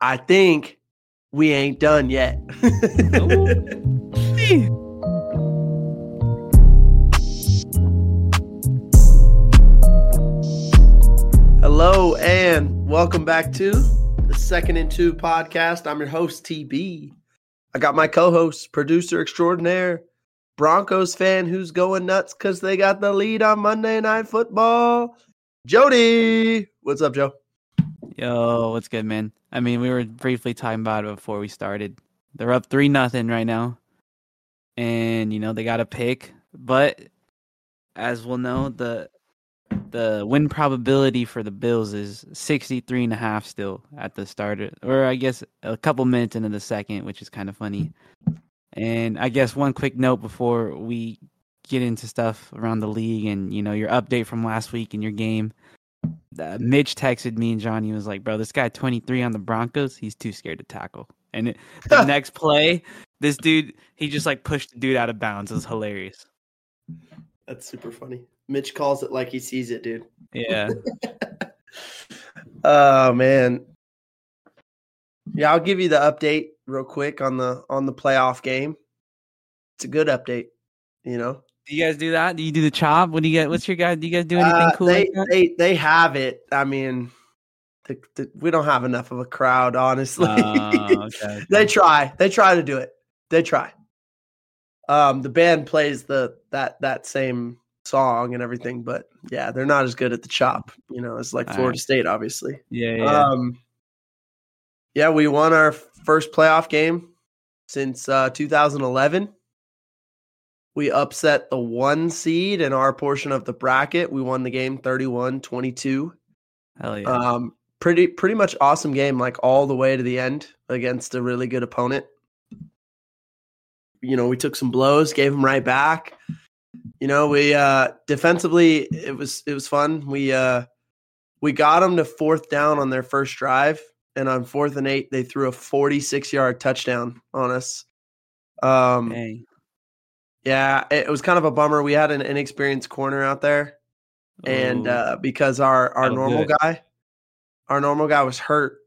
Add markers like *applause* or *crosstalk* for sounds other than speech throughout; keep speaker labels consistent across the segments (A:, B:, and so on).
A: I think we ain't done yet. *laughs* Hello and welcome back to the Second and Two podcast. I'm your host, TB. I got my co host, producer extraordinaire, Broncos fan who's going nuts because they got the lead on Monday Night Football, Jodye. What's up, Joe?
B: Yo, what's good, man? I mean, we were briefly talking about it before we started. They're up three nothing right now, and you know they got a pick. But as we'll know, the the win probability for the Bills is 63 and a half still at the start, or I guess a couple minutes into the second, which is kind of funny. And I guess one quick note before we get into stuff around the league and you know your update from last week and your game. Uh, Mitch texted me and Johnny was like, "Bro, this guy 23 on the Broncos, he's too scared to tackle." And it, the *laughs* next play, this dude, he just like pushed the dude out of bounds. It was hilarious.
A: That's super funny. Mitch calls it like he sees it, dude.
B: Yeah. *laughs*
A: oh man. Yeah, I'll give you the update real quick on the on the playoff game. It's a good update, you know.
B: Do you guys do that? Do you do the chop? What do you get? What's your guy? Do you guys do anything
A: Uh,
B: cool?
A: they,
B: like
A: they they have it. I mean, the, the, we don't have enough of a crowd, honestly.
B: Oh, *laughs* okay.
A: they try. They try to do it. They try. Um, the band plays the that that same song and everything, but yeah, they're not as good at the chop. You know, it's like
B: All
A: Florida
B: right.
A: State, obviously.
B: Yeah, yeah.
A: Um, yeah, we won our first playoff game since uh, 2011. We upset the one seed in our portion of the bracket. We won the game 31 22.
B: Hell yeah.
A: Um, pretty pretty much awesome game, like all the way to the end against a really good opponent. You know, we took some blows, gave them right back. You know, we uh defensively it was it was fun. We uh we got them to fourth down on their first drive, and on fourth and eight, they threw a 46 yard touchdown on us. Um,
B: Dang.
A: Yeah, it was kind of a bummer. We had an inexperienced corner out there, and uh, because our our
B: That'll
A: normal
B: it.
A: guy, our normal guy was hurt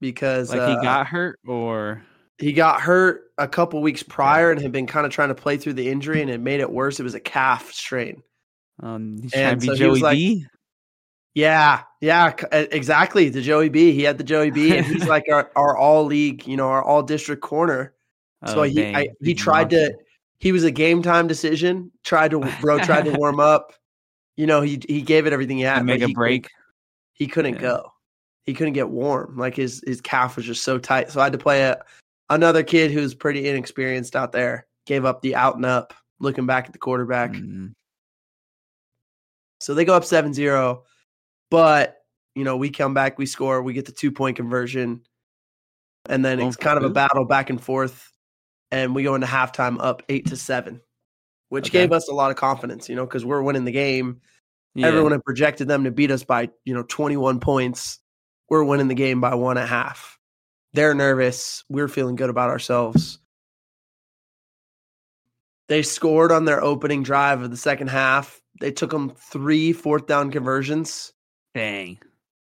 A: because
B: like
A: uh,
B: he got hurt or
A: he got hurt a couple weeks prior and had been kind of trying to play through the injury, and it made it worse. It was a calf strain.
B: um
A: And so
B: be
A: he was
B: Joey
A: like-
B: B?
A: Yeah, yeah, exactly. The Joey B, he had the Joey B, and he's *laughs* like our, our all league, you know, our all district corner. So
B: Oh,
A: he. I, he tried to. He was a game time decision. Tried to bro tried to *laughs* warm up. You know, he he gave it everything he had.
B: To make a
A: he couldn't-
B: break.
A: He couldn't
B: Yeah.
A: go. He couldn't get warm. Like his his calf was just so tight. So I had to play a another kid who's pretty inexperienced out there. Gave up the out and up, looking back at the quarterback.
B: Mm.
A: So they go up 7-0. But, you know, we come back, we score, we get the two point conversion. And then it's kind of a battle back and forth. And we go into halftime up eight to seven, which
B: Okay.
A: gave us a lot of confidence, you know, because we're winning the game.
B: Yeah.
A: Everyone had projected them to beat us by, you know, 21 points. We're winning the game by one and a half. They're nervous. We're feeling good about ourselves. They scored on their opening drive of the second half. They took them three fourth down conversions.
B: Dang.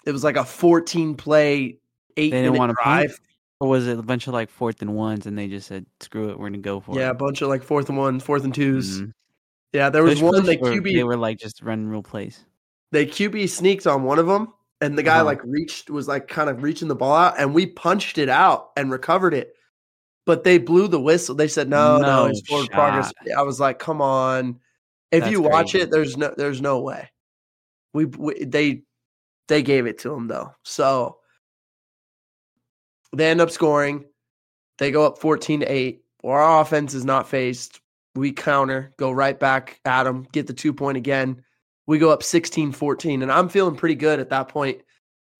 A: It was like a 14 play, eight minute
B: want to punt?
A: drive.
B: Or was it a bunch of like fourth and ones and they just said, screw it, we're gonna go for it.
A: Yeah, a bunch of like fourth and one, fourth and 2s
B: Mhm.
A: Yeah, there was
B: Push,
A: one they
B: or
A: QB
B: They were like just running real plays.
A: they QB sneaked on one of them, and the guy
B: Uh-huh.
A: like reached was like kind of reaching the ball out, and we punched it out and recovered it. But they blew the whistle. They said no, no,
B: No
A: it's forward progress. I was like, come on. If
B: That's
A: you watch
B: crazy.
A: it, there's no there's no way. We, we they they gave it to him though. So they end up scoring. They go up 14 to 8. Our offense is not faced. We counter, go right back at them, get the two point again. We go up 16 14. And I'm feeling pretty good at that point.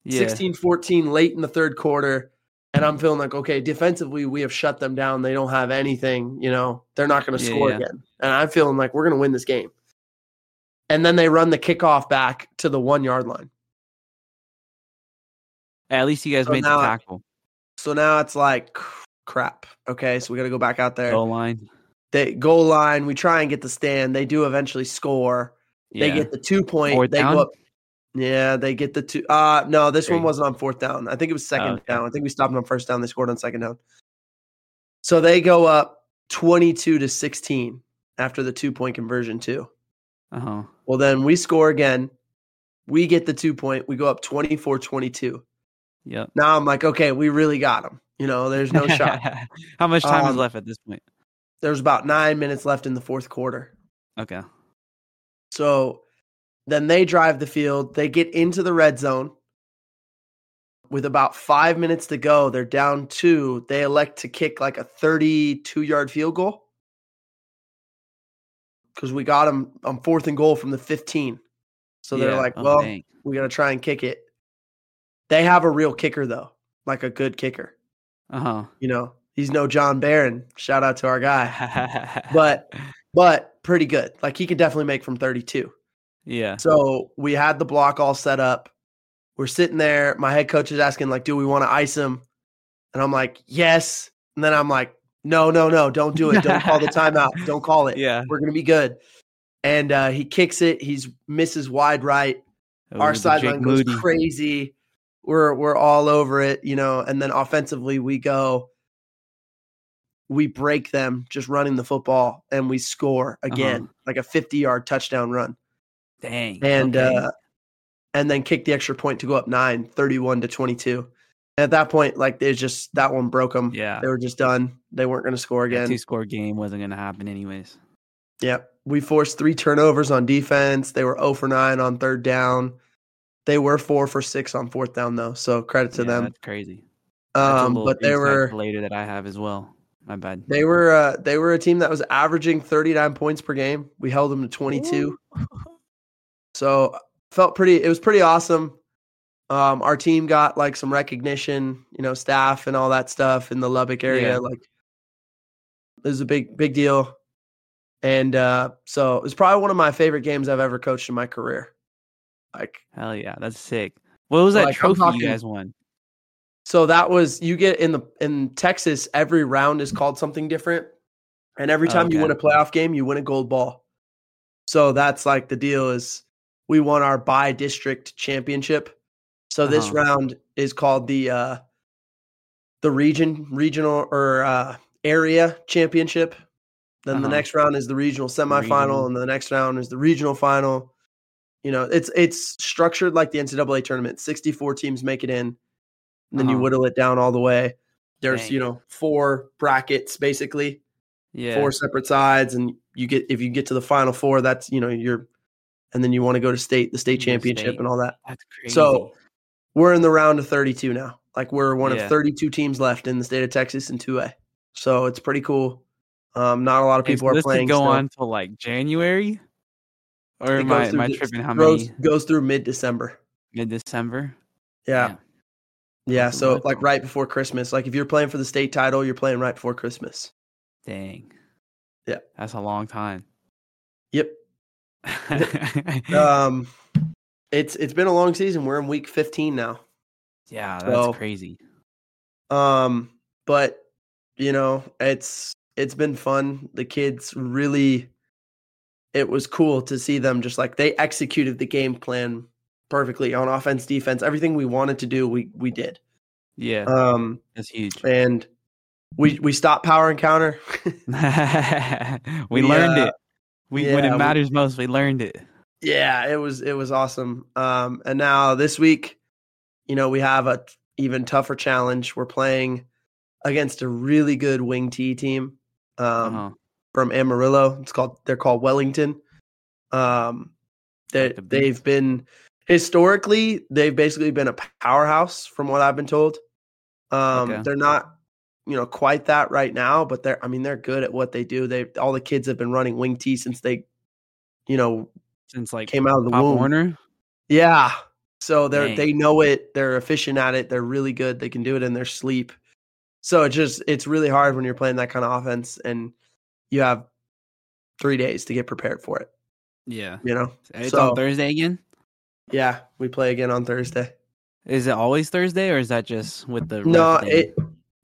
B: Yeah.
A: 16 14 late in the third quarter. And I'm feeling like, okay, defensively, we have shut them down. They don't have anything, you know, they're not going to
B: Yeah,
A: score
B: yeah.
A: again. And I'm feeling like we're going to win this game. And then they run the kickoff back to the one yard line.
B: At least you guys
A: So
B: made the tackle.
A: So now it's like crap. Okay, so we got to go back out there.
B: Goal line.
A: They goal line. We try and get the stand. They do eventually score. They get the two point.
B: Fourth
A: they
B: down?
A: go up. Yeah, they get the two. Uh no, this one wasn't on fourth down. I think it was second
B: Oh, okay.
A: down. I think we stopped on first down. They scored on second down. So they go up 22 to 16 after the two point conversion too.
B: Uh huh.
A: Well, then we score again. We get the two point. We go up 24 22.
B: Yep.
A: Now I'm like, okay, we really got them. You know, there's no *laughs* shot.
B: How much time is
A: Um,
B: left at this point?
A: There's about nine minutes left in the fourth quarter.
B: Okay.
A: So then they drive the field. They get into the red zone. With about five minutes to go, they're down two. They elect to kick like a 32 yard field goal because we got them on fourth and goal from the 15. So they're like,
B: Oh,
A: well,
B: dang.
A: we got to try and kick it. They have a real kicker, though, like a good kicker.
B: Uh huh.
A: You know, he's no John Barron. Shout out to our guy, *laughs* but but pretty good. Like he could definitely make from 32.
B: yeah.
A: So we had the block all set up. We're sitting there. My head coach is asking, like, do we want to ice him? And I'm like, yes. And then I'm like, no, no, no, don't do it. Don't call the *laughs* timeout. Don't call it.
B: Yeah.
A: We're gonna be good. And uh, he kicks it. He's misses wide right. Our
B: Ooh, the
A: sideline goes crazy. We're we're all over it, you know. And then offensively, we go. We break them just running the football, and we score again, like a 50 yard touchdown run
B: Dang.
A: and
B: okay.
A: uh and then kick the extra point to go up 9 31 to 22 and at that point like they just that one broke them
B: Yeah.
A: they were just done they weren't going to score again
B: two score game wasn't gonna happen anyways.
A: yep we forced three turnovers on defense they were 0 for 9 on third down they were 4 for 6 on fourth down though so credit to
B: Yeah,
A: them
B: That's crazy. That's a
A: um but they were
B: later that I have as well. My bad.
A: they were uh they were a team that was averaging 39 points per game we held them to 22 *laughs* So felt pretty. It was pretty awesome. Um, our team got like some recognition, you know, staff and all that stuff in the Lubbock area.
B: Yeah.
A: Like, it was a big, big deal. And uh, so it was probably one of my favorite games I've ever coached in my career. Like,
B: Hell yeah, that's sick. What was that
A: Like,
B: trophy
A: talking-
B: you guys won?
A: so that was you get in the in Texas. Every round is called something different, and every
B: Oh,
A: time you win a playoff game, you win a gold ball. So that's like the deal is we won our by district championship. So this
B: Uh-huh.
A: round is called the uh the region regional or uh area championship. Then the
B: Uh-huh.
A: next round is the regional semifinal
B: Regional.
A: and the next round is the regional final. You know, it's it's structured like the NCAA tournament. 64 teams make it in. And then you
B: Uh-huh.
A: whittle it down all the way. There's,
B: Dang.
A: you know, four brackets basically
B: Yeah.
A: four separate sides and you get if you get to the final four that's you know you're and then you want to go to state the state championship
B: state.
A: and all that
B: That's crazy.
A: so we're in the round of 32 now like we're one
B: Yeah.
A: of 32 teams left in the state of texas in 2a so it's pretty cool um not a lot of people
B: so
A: are
B: this
A: playing
B: go
A: still.
B: on till like January, or
A: It
B: am
A: goes
B: I, am I tripping? How
A: goes,
B: many?
A: goes through mid-december
B: Mid December.
A: yeah yeah
B: a
A: so like right before christmas like if you're playing for the state title you're playing right before christmas
B: Dang.
A: Yeah.
B: That's a long time.
A: yep *laughs* um it's it's been a long season we're in week 15 now
B: yeah, that's
A: so-
B: crazy.
A: Um, but you know, it's it's been fun. The kids really it was cool to see them just like they executed the game plan perfectly on offense, defense, everything we wanted to do, we we did.
B: Yeah,
A: Um
B: that's huge.
A: and we we stopped power encounter. *laughs* *laughs*
B: we
A: we,
B: learned it. We when
A: yeah,
B: it
A: we-
B: matters most, we learned it.
A: yeah, it was it was awesome. Um and now this week, you know, we have a t- even tougher challenge. We're playing against a really good wing T team. Um
B: Uh-huh.
A: From Amarillo. It's called they're called Wellington. Um, they
B: the
A: they've been historically they've basically been a powerhouse from what I've been told. Um,
B: Okay.
A: they're not you know quite that right now, but they're I mean they're good at what they do. They all the kids have been running wing T since they you know
B: Since like
A: came out of the
B: Pop
A: womb.
B: Warner.
A: Yeah. So they're they know it. They're efficient at it. They're really good. They can do it in their sleep. So it's just it's really hard when you're playing that kind of offense and you have three days to get prepared for it.
B: Yeah,
A: You know.
B: it's
A: So-
B: on Thursday again.
A: Yeah, we play again on Thursday.
B: Is it always Thursday, or is that just with the
A: No, it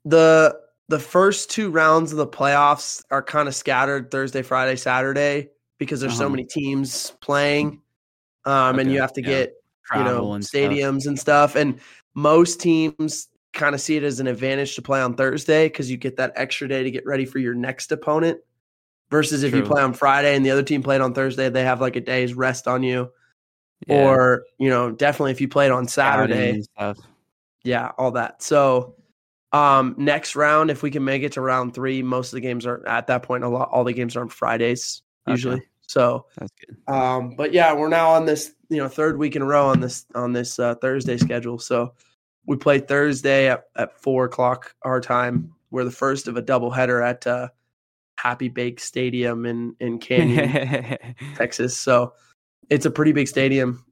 A: the the first two rounds of the playoffs are kind of scattered Thursday, Friday, Saturday because there's so
B: Uh-huh.
A: many teams playing. Um, and you have to
B: yeah.
A: get you know stadiums and stuff. And most teams kind of see it as an advantage to play on Thursday because you get that extra day to get ready for your next opponent. Versus if True. you play on Friday and the other team played on Thursday, they have like a day's rest on you. Yeah. Or, you know, definitely if you played on Saturday. Yeah, all that. So um next round, if we can make it to round three, most of the games are at that point a lot all the games are on Fridays usually. Okay. So that's good. Um, but yeah, we're now on this, you know, third week in a row on this on this uh, Thursday schedule. So we play Thursday at, at four o'clock our time. We're the first of a double header at uh, Happy Bake Stadium in in Canyon, *laughs* Texas. So it's a pretty big stadium.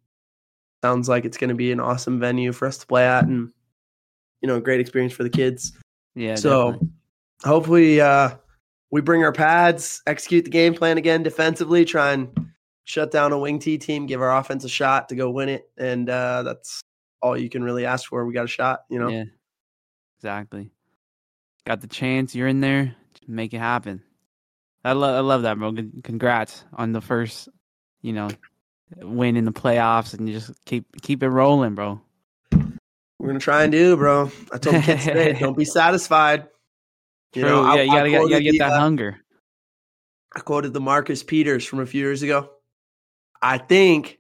A: Sounds like it's going to be an awesome venue for us to play at, and you know, a great experience for the kids.
B: Yeah.
A: So definitely. hopefully, uh, we bring our pads, execute the game plan again defensively, try and shut down a wing T team, give our offense a shot to go win it, and uh, that's all you can really ask for. We got a shot, you know.
B: Yeah, exactly. Got the chance. You're in there. Make it happen. I love, I love that, bro. Congrats on the first, you know, win in the playoffs, and you just keep keep it rolling, bro.
A: We're gonna try and do, bro. I told the kids today, *laughs* don't be satisfied.
B: You True. Know, yeah, I, you gotta, get, you gotta get that uh, hunger.
A: I quoted the Marcus Peters from a few years ago. I think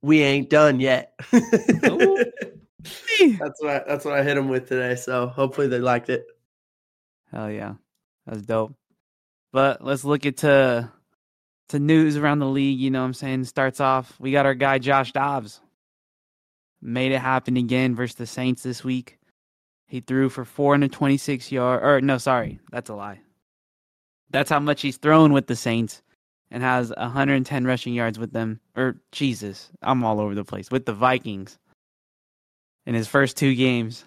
A: we ain't done yet. *laughs* that's what I, that's what I hit him with today. So hopefully they liked it.
B: Hell yeah, that's dope. But let's look at to to news around the league. You know, what I'm saying starts off. We got our guy Josh Dobbs. Made it happen again versus the Saints this week. He threw for 426 yards. Or no, sorry, that's a lie. That's how much he's thrown with the Saints, and has 110 rushing yards with them. Or Jesus, I'm all over the place with the Vikings in his first two games.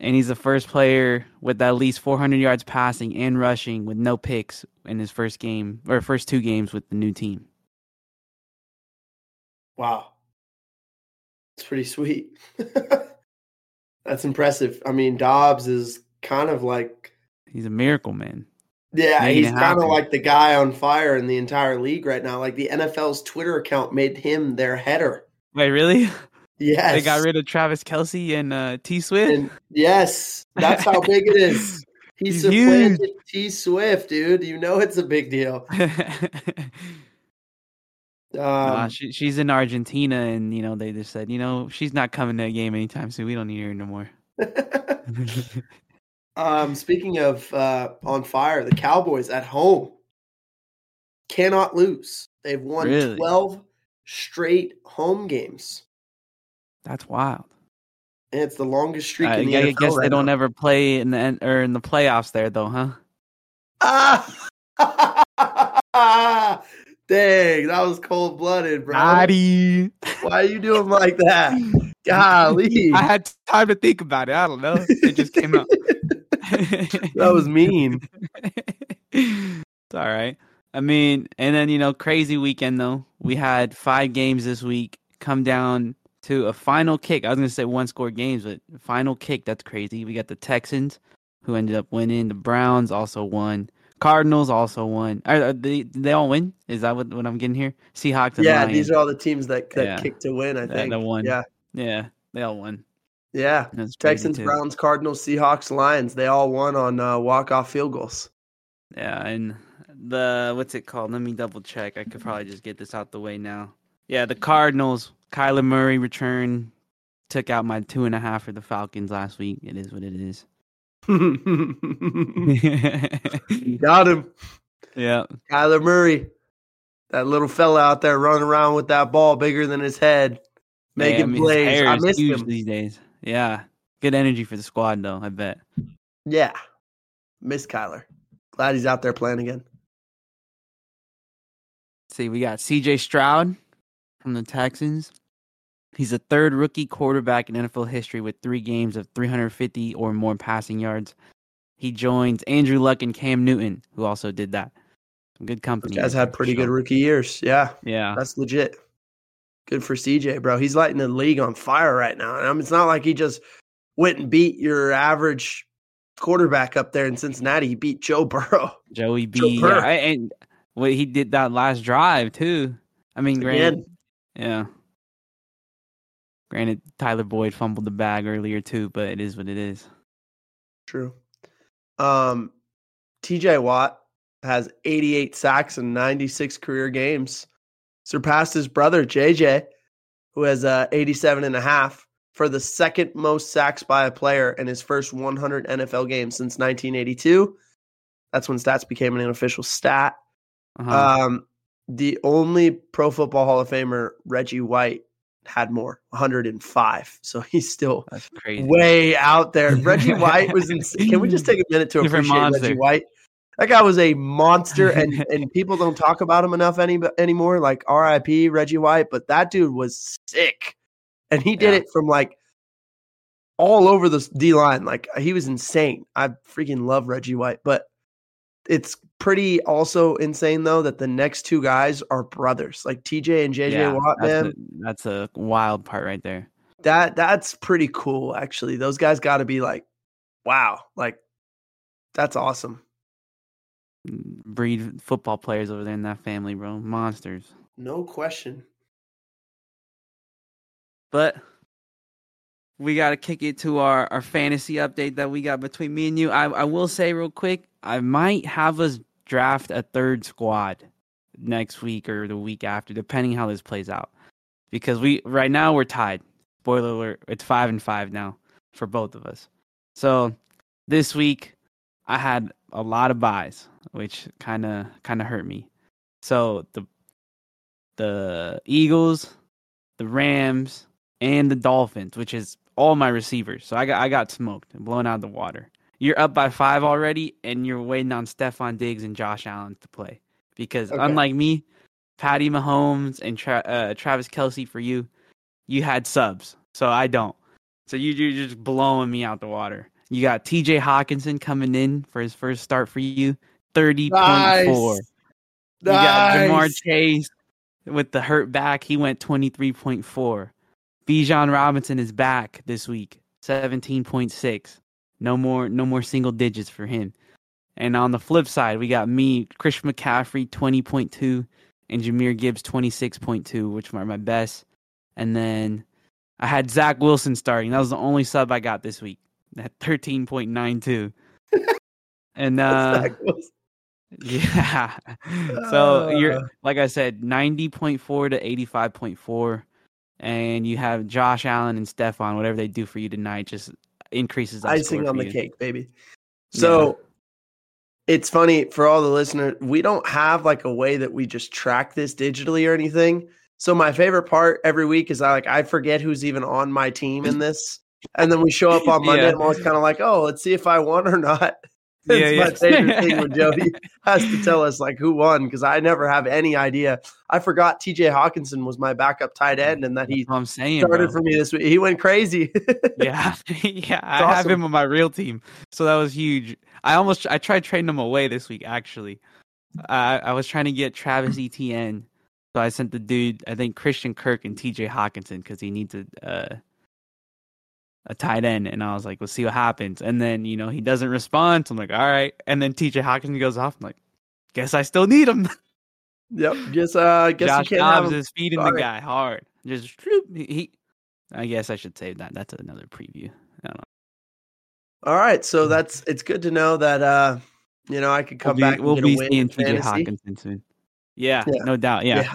B: And he's the first player with at least 400 yards passing and rushing with no picks in his first game or first two games with the new team.
A: Wow. It's pretty sweet. *laughs* That's impressive. I mean, Dobbs is kind of like
B: he's a miracle man.
A: Yeah, he's kind of like the guy on fire in the entire league right now. Like the NFL's Twitter account made him their header.
B: Wait, really? *laughs*
A: Yes.
B: They got rid of Travis Kelce and uh, T Swift.
A: Yes, that's how *laughs* big it is. He He's supplanted T Swift, dude. You know it's a big deal. *laughs*
B: Um, uh, she, she's in Argentina, and you know they just said, you know, she's not coming to a game anytime soon. We don't need her no more. *laughs*
A: um, speaking of uh, on fire, the Cowboys at home cannot lose. They've won really? twelve straight home games.
B: That's wild.
A: And it's the longest streak uh, in the
B: I
A: NFL
B: guess
A: right
B: they don't
A: now.
B: ever play in the or in the playoffs there though, huh?
A: Ah. *laughs* Dang, that was cold blooded, bro. Why are you doing like that? *laughs* Golly.
B: I had time to think about it. I don't know. It just came out. *laughs*
A: that was mean.
B: it's all right. I mean, and then, you know, crazy weekend, though. We had five games this week come down to a final kick. I was going to say one score games, but final kick. That's crazy. We got the Texans, who ended up winning. The Browns also won. Cardinals also won. Are, they they all win? Is that what, what I'm getting here? Seahawks.
A: yeah, Lions. these are all the teams that that yeah. kicked to win. I think.
B: That won.
A: Yeah,
B: yeah, they all won.
A: Yeah, Texans, Browns, Cardinals, Seahawks, Lions. They all won on uh, walk off field goals.
B: Yeah, and the what's it called? Let me double check. I could probably just get this out the way now. Yeah, the Cardinals. Kyler Murray return took out my two and a half for the Falcons last week. It is what it is. *laughs*
A: Got him.
B: Yeah.
A: Kyler Murray. That little fella out there running around with that ball bigger than his head. Making yeah, I mean, plays. I miss him
B: these days. Yeah. Good energy for the squad though, I bet.
A: Yeah. Miss Kyler. Glad he's out there playing again.
B: Let's see, we got CJ Stroud from the Texans. He's the third rookie quarterback in NFL history with three games of 350 or more passing yards. He joins Andrew Luck and Cam Newton, who also did that. Some good company.
A: Guys had pretty good rookie years. Yeah.
B: Yeah.
A: That's legit. Good for CJ, bro. He's lighting the league on fire right now. I mean, it's not like he just went and beat your average quarterback up there in Cincinnati. He beat Joe *laughs* Burrow.
B: Joey B. Joe yeah, and what he did that last drive too. I mean, Grant. Yeah. Granted, Tyler Boyd fumbled the bag earlier too, but it is what it is.
A: True. Um, TJ Watt has 88 sacks and 96 career games, surpassed his brother JJ, who has uh, 87 and a half for the second most sacks by a player in his first 100 NFL games since 1982. That's when stats became an official stat.
B: Uh-huh.
A: Um, the only Pro Football Hall of Famer, Reggie White, had more, 105. So *laughs* he's still
B: That's crazy.
A: way out there. *laughs* Reggie White was in. Can we just take a minute to
B: Different
A: appreciate
B: monster.
A: Reggie White? That guy was a monster, and *laughs* and people don't talk about him enough any anymore. Like R.I.P. Reggie White, but that dude was sick, and he did
B: Yeah.
A: it from like all over the D line. Like he was insane. I freaking love Reggie White, but it's pretty also insane though that the next two guys are brothers, like TJ and JJ
B: Yeah,
A: Watt.
B: that's
A: Man,
B: a, that's a wild part right there.
A: that that's pretty cool. Actually, those guys got to be like, wow, like that's awesome.
B: Breed football players over there in that family, bro. Monsters.
A: No question.
B: But we got to kick it to our, our fantasy update that we got between me and you. I, I will say real quick, I might have us draft a third squad next week or the week after, depending how this plays out. Because we right now we're tied. Spoiler alert, it's five and five now for both of us. So this week I had a lot of buys, which kind of kind of hurt me. So the the Eagles, the Rams, and the Dolphins, which is all my receivers. So I got I got smoked and blown out of the water. You're up by five already, and you're waiting on Stefon Diggs and Josh Allen to play. Because
A: Okay.
B: unlike me, Patty Mahomes and Tra- uh, Travis Kelce for you, you had subs. So I don't. So you, you're just blowing me out the water. You got TJ Hockenson coming in for his first start for you, 30.4.
A: Nice.
B: You got
A: Ja'Marr
B: Chase with the hurt back. He went 23.4. Bijan Robinson is back this week, 17.6. No more no more single digits for him. And on the flip side, we got me, Chris McCaffrey, 20.2, and Jahmyr Gibbs, 26.2, which were my best. And then I had Zach Wilson starting. That was the only sub I got this week at 13.92. *laughs* and uh
A: Zach *laughs*
B: yeah. So
A: Uh.
B: you're like I said, ninety point four to eighty five point four, and you have Josh Allen and Stefon. Whatever they do for you tonight just increases that
A: icing on the
B: you.
A: cake, baby. So it's funny for all the listeners, we don't have like a way that we just track this digitally or anything. So my favorite part every week is I like I forget who's even on my team in this. And then we show up on *laughs* Monday
B: Yeah.
A: and I'm always kind of like, oh, let's see if I won or not.
B: Yeah,
A: it's
B: yeah.
A: my favorite thing when Jodye has to tell us like who won because I never have any idea. I forgot TJ Hockenson was my backup tight end and that he
B: I'm saying.
A: started
B: bro.
A: for me this week. He went crazy. *laughs*
B: yeah, *laughs* yeah. I
A: It's
B: have him on my real team, so that was huge. I almost I tried trading him away this week. Actually, I I was trying to get Travis Etienne, so I sent the dude I think Christian Kirk and T.J. Hockenson because he needs a uh, a tight end, and I was like, let's see what happens. And then you know he doesn't respond, so I'm like, all right. And then T.J. Hockenson goes off. I'm like, guess I still need him. *laughs*
A: yep. Just uh guess
B: Josh
A: you can't have
B: Dobbs is feeding
A: Sorry.
B: the guy hard. Just he. I guess I should save that. That's another preview. I don't know.
A: All right, so that's it's good to know that uh you know I could come
B: we'll
A: back
B: be, we'll
A: and
B: be seeing
A: in
B: TJ. Hockenson soon. Yeah,
A: Yeah.
B: no doubt. Yeah,
A: Yeah.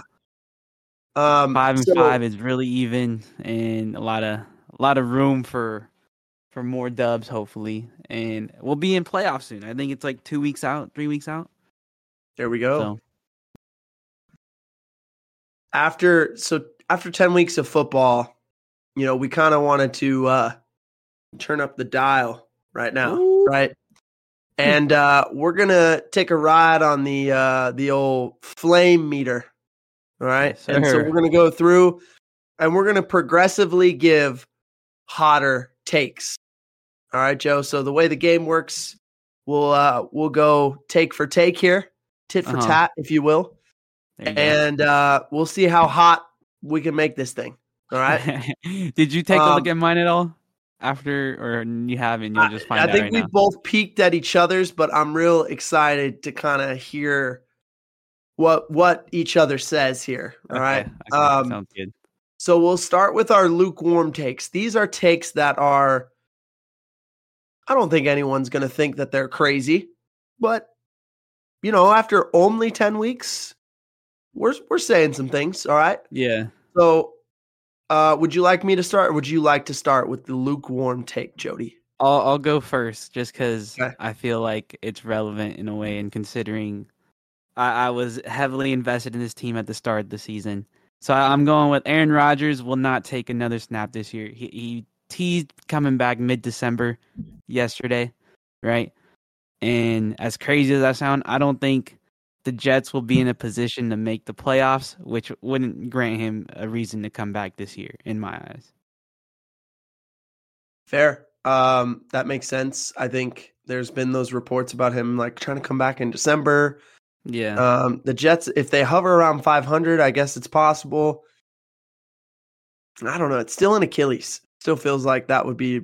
A: Um,
B: five and
A: so-
B: five is really even, and a lot of a lot of room for for more dubs, hopefully. And we'll be in playoffs soon. I think it's like two weeks out, three weeks out.
A: There we go.
B: So
A: After so after ten weeks of football, you know we kind of wanted to uh turn up the dial right now,
B: Ooh.
A: right? And uh we're gonna take a ride on the uh the old flame meter. All right.
B: Yes,
A: and so we're gonna go through and we're gonna progressively give hotter takes. All right, Joe. So the way the game works, we'll uh we'll go take for take here, tit for
B: Uh-huh.
A: tat, if you will,
B: you
A: and uh we'll see how hot we can make this thing. All right. *laughs*
B: Did you take a look
A: Um,
B: at mine at all after, or you haven't? You'll just find
A: I
B: out
A: think
B: right
A: we
B: now.
A: both peeked at each other's, but I'm real excited to kind of hear what what each other says here. All right.
B: Okay, okay,
A: Um,
B: sounds good.
A: So we'll start with our lukewarm takes. These are takes that are, I don't think anyone's going to think that they're crazy, but you know, after only 10 weeks, we're, we're saying some things. All right.
B: Yeah.
A: So, uh, would you like me to start or would you like to start with the lukewarm take, Jodye?
B: I'll I'll go first just because
A: Okay.
B: I feel like it's relevant in a way, and considering I, I was heavily invested in this team at the start of the season, so I'm going with Aaron Rodgers will not take another snap this year. He, he teased coming back mid December yesterday, right? And as crazy as that sound, I don't think the Jets will be in a position to make the playoffs, which wouldn't grant him a reason to come back this year, in my eyes.
A: Fair. Um, that makes sense. I think there's been those reports about him like trying to come back in December.
B: Yeah.
A: Um, the Jets, if they hover around 500, I guess it's possible. I don't know. It's still an Achilles. Still feels like that would be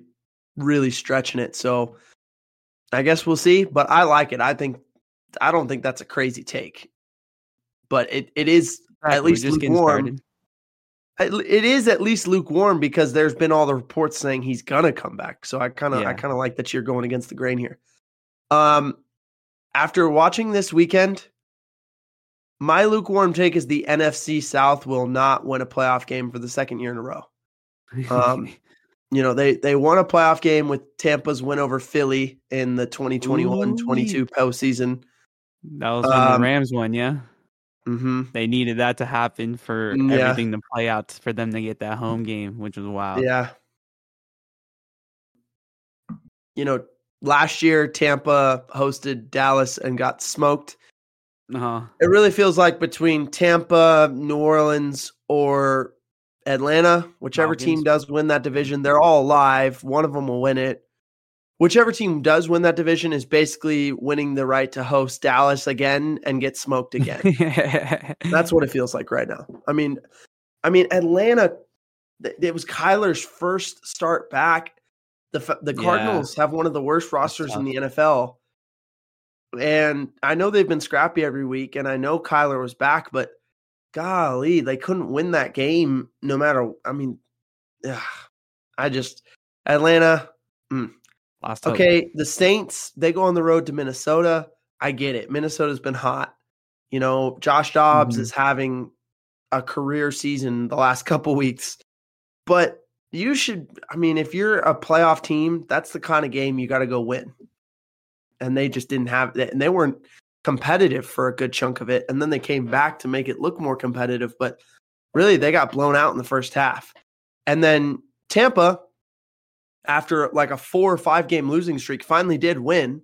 A: really stretching it. So I guess we'll see. But I like it. I think I don't think that's a crazy take. But it, it is at
B: we're
A: least lukewarm. It it is at least lukewarm because there's been all the reports saying he's gonna come back. So I kind of I kind of like that you're going against the grain here. Um, after watching this weekend, my lukewarm take is the NFC South will not win a playoff game for the second year in a row. Um, *laughs* You know they they won a playoff game with Tampa's win over Philly in the 2021-22 postseason.
B: that was when
A: um,
B: the Rams won, yeah.
A: hmm
B: They needed that to happen for
A: Mm, yeah.
B: everything to play out for them to get that home game, which was wild.
A: Yeah. You know, last year Tampa hosted Dallas and got smoked.
B: Uh-huh.
A: It really feels like between Tampa, New Orleans, or Atlanta, whichever team does win that division, they're all alive. One of them will win it. Whichever team does win that division is basically winning the right to host Dallas again and get smoked again. *laughs* That's what it feels like right now. I mean, I mean Atlanta. It was Kyler's first start back. The the
B: Yeah.
A: Cardinals have one of the worst rosters in the NFL, and I know they've been scrappy every week, and I know Kyler was back, but golly, they couldn't win that game no matter. I mean, ugh, I just Atlanta.
B: Lost hope.
A: Okay, the Saints, they go on the road to Minnesota. I get it. Minnesota's been hot. You know, Josh Dobbs
B: Mhm.
A: is having a career season the last couple weeks. But you should I mean, if you're a playoff team, that's the kind of game you got to go win. And they just didn't have that and they weren't competitive for a good chunk of it and then they came back to make it look more competitive, but really they got blown out in the first half. And then Tampa after like a four or five game losing streak, finally did win.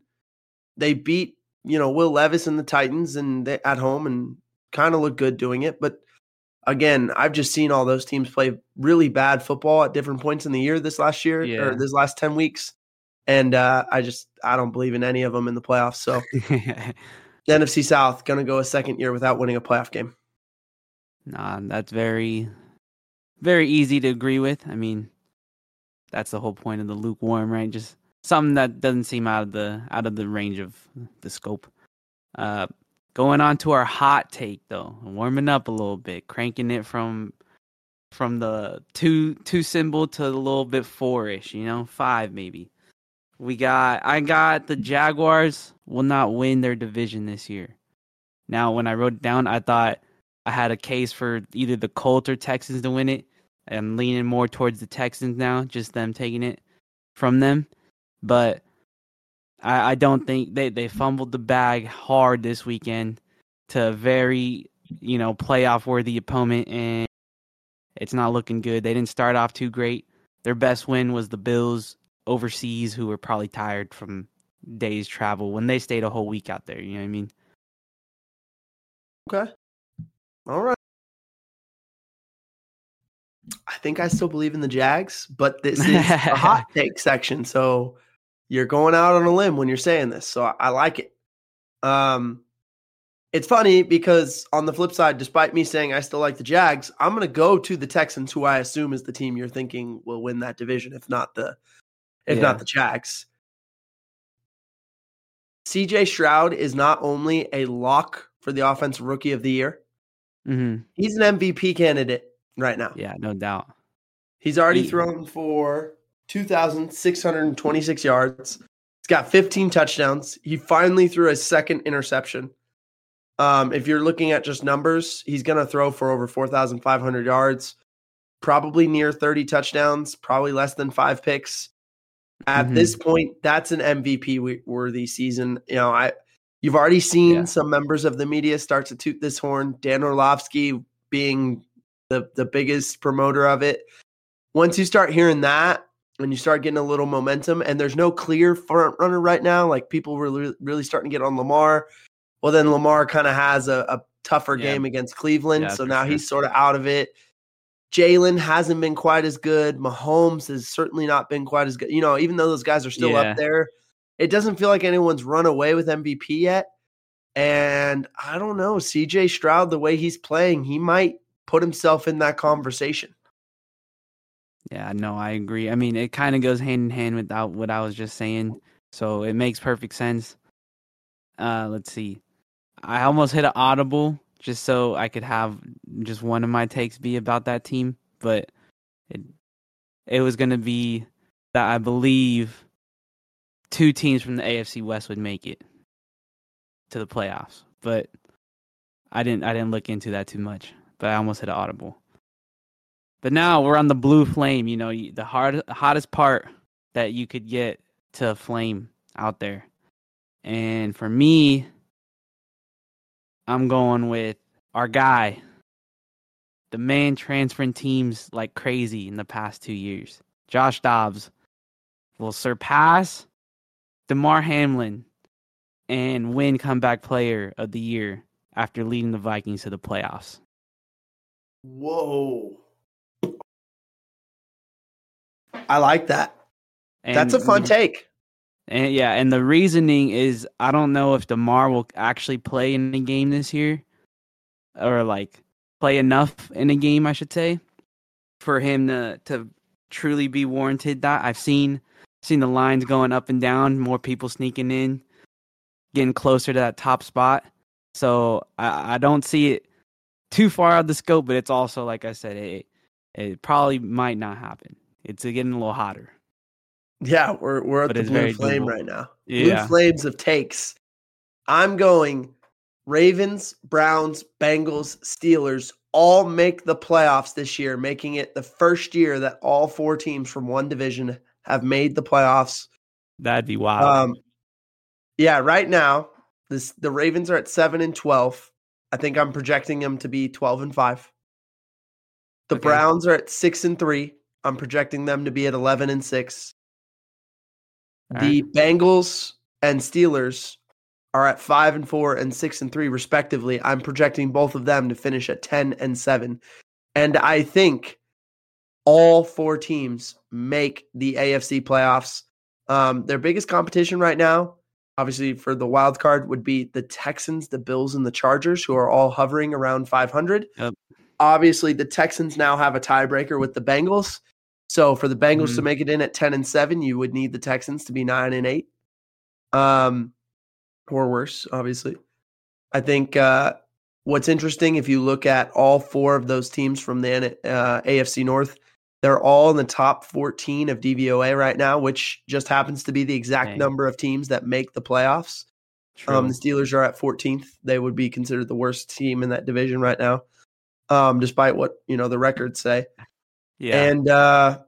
A: They beat, you know, Will Levis and the Titans and they, at home and kind of looked good doing it. But again, I've just seen all those teams play really bad football at different points in the year this last year
B: Yeah.
A: or this last 10 weeks. And uh, I just, I don't believe in any of them in the playoffs. So *laughs* the NFC South going to go a second year without winning a playoff game.
B: nah, that's very, very easy to agree with. I mean, that's the whole point of the lukewarm, right? Just something that doesn't seem out of the out of the range of the scope. Uh, going on to our hot take though, warming up a little bit, cranking it from from the two two symbol to a little bit four ish, you know, five maybe. We got I got the Jaguars will not win their division this year. Now, when I wrote it down, I thought I had a case for either the Colts or Texans to win it. I'm leaning more towards the Texans now, just them taking it from them. But I, I don't think they, they fumbled the bag hard this weekend to a very, you know, playoff worthy opponent and it's not looking good. They didn't start off too great. Their best win was the Bills overseas who were probably tired from days travel when they stayed a whole week out there, you know what I mean?
A: Okay. All right. I think I still believe in the Jags, but this is a *laughs* hot take section. So you're going out on a limb when you're saying this. So I, I like it. Um, it's funny because on the flip side, despite me saying I still like the Jags, I'm going to go to the Texans, who I assume is the team you're thinking will win that division, if not the, if
B: Yeah.
A: not the Jags. CJ Stroud is not only a lock for the offensive rookie of the year,
B: Mm-hmm.
A: he's an MVP candidate. right now.
B: Yeah, no doubt.
A: He's already
B: He-
A: thrown for 2,626 yards. He's got 15 touchdowns. He finally threw a second interception. Um, if you're looking at just numbers, he's going to throw for over 4,500 yards, probably near 30 touchdowns, probably less than five picks. At
B: Mhm.
A: this point, that's an MVP worthy season. You know, I you've already seen
B: Yeah.
A: some members of the media start to toot this horn. Dan Orlovsky being the the biggest promoter of it. Once you start hearing that, and you start getting a little momentum, and there's no clear front runner right now, like people were really, starting to get on Lamar. Well, then Lamar kind of has a, a tougher
B: Yeah.
A: game against Cleveland,
B: Yeah,
A: so now
B: sure.
A: he's sort of out of it. Jalen hasn't been quite as good. Mahomes has certainly not been quite as good. You know, even though those guys are still
B: Yeah.
A: up there, it doesn't feel like anyone's run away with MVP yet. And I don't know, CJ Stroud, the way he's playing, he might put himself in that conversation.
B: Yeah, no, I agree. I mean, it kind of goes hand in hand with what I was just saying, so it makes perfect sense. Uh, let's see. I almost hit an audible just so I could have just one of my takes be about that team, but it it was going to be that I believe two teams from the AFC West would make it to the playoffs, but I didn't I didn't look into that too much, but I almost hit an audible. But now we're on the blue flame. You know, the hard, hottest part that you could get to flame out there. And for me, I'm going with our guy, the man transferring teams like crazy in the past two years. Josh Dobbs will surpass Damar Hamlin and win comeback player of the year after leading the Vikings to the playoffs.
A: Whoa. I like that.
B: And
A: That's a fun take.
B: And yeah, and the reasoning is I don't know if Damar will actually play in the game this year or like play enough in a game, I should say, for him to to truly be warranted that. I've seen seen the lines going up and down, more people sneaking in, getting closer to that top spot. So I, I don't see it too far out of the scope, but it's also like I said, it it probably might not happen. It's getting a little hotter.
A: Yeah, we're we're at
B: But
A: the blue flame
B: doable.
A: right now.
B: Yeah.
A: Blue flames of takes. I'm going Ravens, Browns, Bengals, Steelers all make the playoffs this year, making it the first year that all four teams from one division have made the playoffs.
B: That'd be wild.
A: Um, yeah, right now this the Ravens are at seven and twelve. I think I'm projecting them to be twelve and five. The
B: Okay.
A: Browns are at six and three. I'm projecting them to be at eleven and six.
B: All
A: The Bengals and Steelers are at five and four and six and three, respectively. I'm projecting both of them to finish at 10 and seven. And I think all four teams make the AFC playoffs. Um, their biggest competition right now, obviously for the wild card, would be the Texans, the Bills, and the Chargers, who are all hovering around 500.
B: Yep.
A: Obviously, the Texans now have a tiebreaker with the Bengals. So for the Bengals to
B: Mhm.
A: make it in at 10 and 7, you would need the Texans to be 9 and 8. Um or worse, obviously. I think uh what's interesting if you look at all four of those teams from the uh, AFC North, they're all in the top 14 of DVOA right now, which just happens to be the exact
B: Dang.
A: number of teams that make the playoffs. Um, the Steelers are at 14th. They would be considered the worst team in that division right now, um, despite what you know the records say.
B: Yeah.
A: And uh,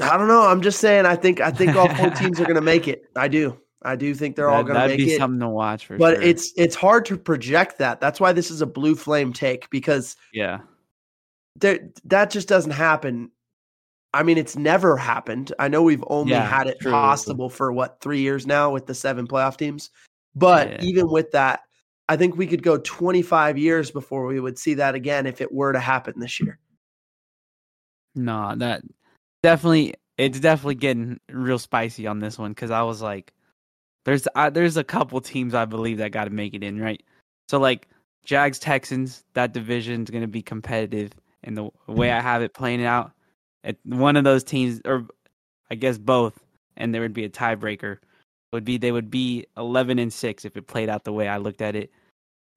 A: I don't know. I'm just saying. I think I think all four *laughs* teams are going to make it. I do. I do think they're all going to
B: that'd
A: make
B: be
A: it.
B: something to watch for
A: But
B: sure.
A: it's it's hard to project that. That's why this is a blue flame take because
B: yeah,
A: there, that just doesn't happen. I mean, it's never happened. I know we've only
B: Yeah,
A: had it
B: true.
A: possible for what three years now with the seven playoff teams. But
B: Yeah.
A: even with that, I think we could go 25 years before we would see that again if it were to happen this year.
B: No, that definitely it's definitely getting real spicy on this one because I was like, there's uh, there's a couple teams I believe that got to make it in right. So like Jags Texans, that division's gonna be competitive, and the way I have it playing out, one of those teams, or I guess both, and there would be a tiebreaker. Would be they would be eleven and six if it played out the way I looked at it.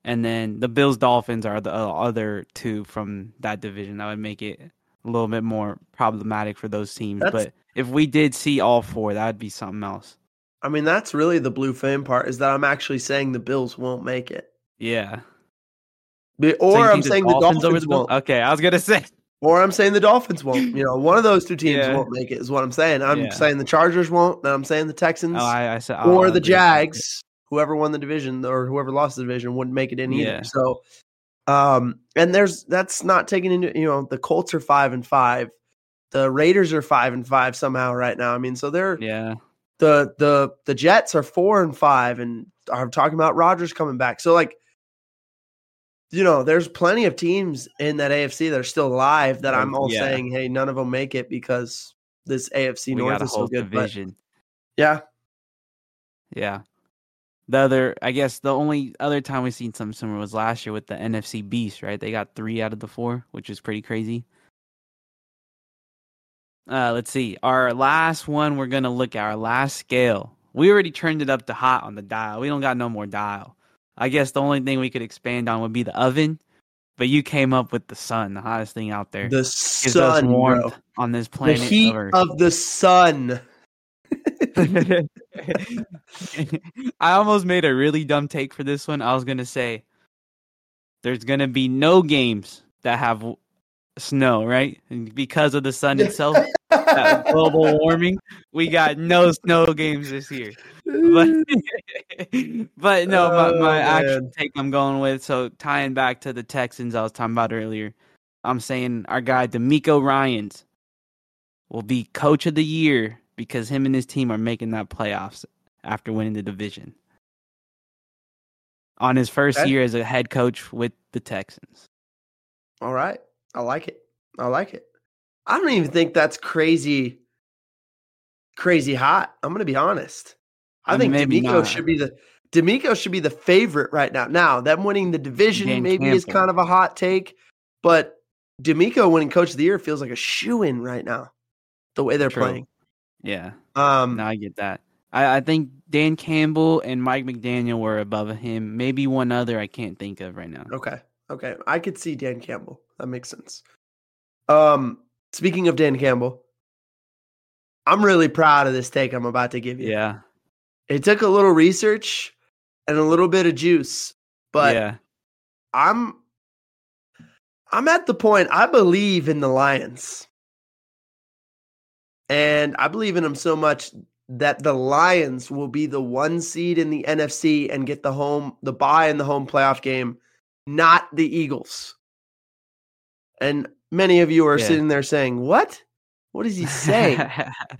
B: and then the Bills Dolphins are the uh, other two from that division. That would make it a little bit more problematic for those teams.
A: That's-
B: but if we did see all four, that would be something else.
A: I mean, that's really the blue fame part is that I'm actually saying the Bills won't make it.
B: Yeah.
A: Or
B: you
A: I'm saying the Dolphins
B: the
A: won't.
B: Okay, I was gonna say.
A: Or I'm saying the Dolphins won't. You know, one of those two teams
B: Yeah.
A: won't make it is what I'm saying. I'm
B: Yeah.
A: saying the Chargers won't, and I'm saying the Texans
B: Oh, I, I said.
A: Oh, or
B: oh,
A: the. Jags, whoever won the division or whoever lost the division wouldn't make it in either. So um and there's that's not taking into you know, the Colts are five and five. The Raiders are five and five somehow right now. I mean, so they're
B: Yeah.
A: the the the Jets are four and five and are talking about Rodgers coming back. So like you know, there's plenty of teams in that AFC that are still alive that I'm all
B: Yeah.
A: saying, hey, none of them make it because this AFC
B: We
A: North is so good. But yeah,
B: Yeah. The other, I guess, the only other time we've seen something similar was last year with the NFC Beast, right? They got three out of the four, which is pretty crazy. Uh, let's see. Our last one we're gonna look at our last scale. We already turned it up to hot on the dial. We don't got no more dial. I guess the only thing we could expand on would be the oven, but you came up with the sun, the hottest thing out there.
A: the
B: Gives
A: sun,
B: warmth
A: bro.
B: on this planet
A: the
B: heat
A: of the sun. *laughs*
B: I almost made a really dumb take for this one. I was gonna say there's gonna be no games that have snow, right? And because of the sun itself, global warming, we got no snow games this year. But, *laughs* but no, my,
A: Oh,
B: my actual take I'm going with. So tying back to the Texans I was talking about earlier, I'm saying our guy DeMeco Ryans will be coach of the year because him and his team are making that playoffs after winning the division. On his first
A: Okay.
B: year as a head coach with the Texans.
A: All right. I like it. I like it. I don't even think that's crazy, crazy hot. I'm gonna be honest. I,
B: I mean,
A: think DeMeco
B: not.
A: should be the DeMeco should be the favorite right now. Now, them winning the division
B: Dan
A: maybe is kind of a hot take, but DeMeco winning coach of the year feels like a shoe in right now. The way they're
B: True.
A: playing.
B: Yeah.
A: Um
B: No, I get that. I, I think Dan Campbell and Mike McDaniel were above him. Maybe one other I can't think of right now.
A: Okay. Okay. I could see Dan Campbell. That makes sense. Um, speaking of Dan Campbell, I'm really proud of this take I'm about to give you.
B: Yeah.
A: It took a little research and a little bit of juice, but
B: yeah.
A: I'm I'm at the point I believe in the Lions. And I believe in them so much that the Lions will be the one seed in the NFC and get the home the bye in the home playoff game, not the Eagles. And many of you are
B: Yeah.
A: sitting there saying, "What? What is he saying?"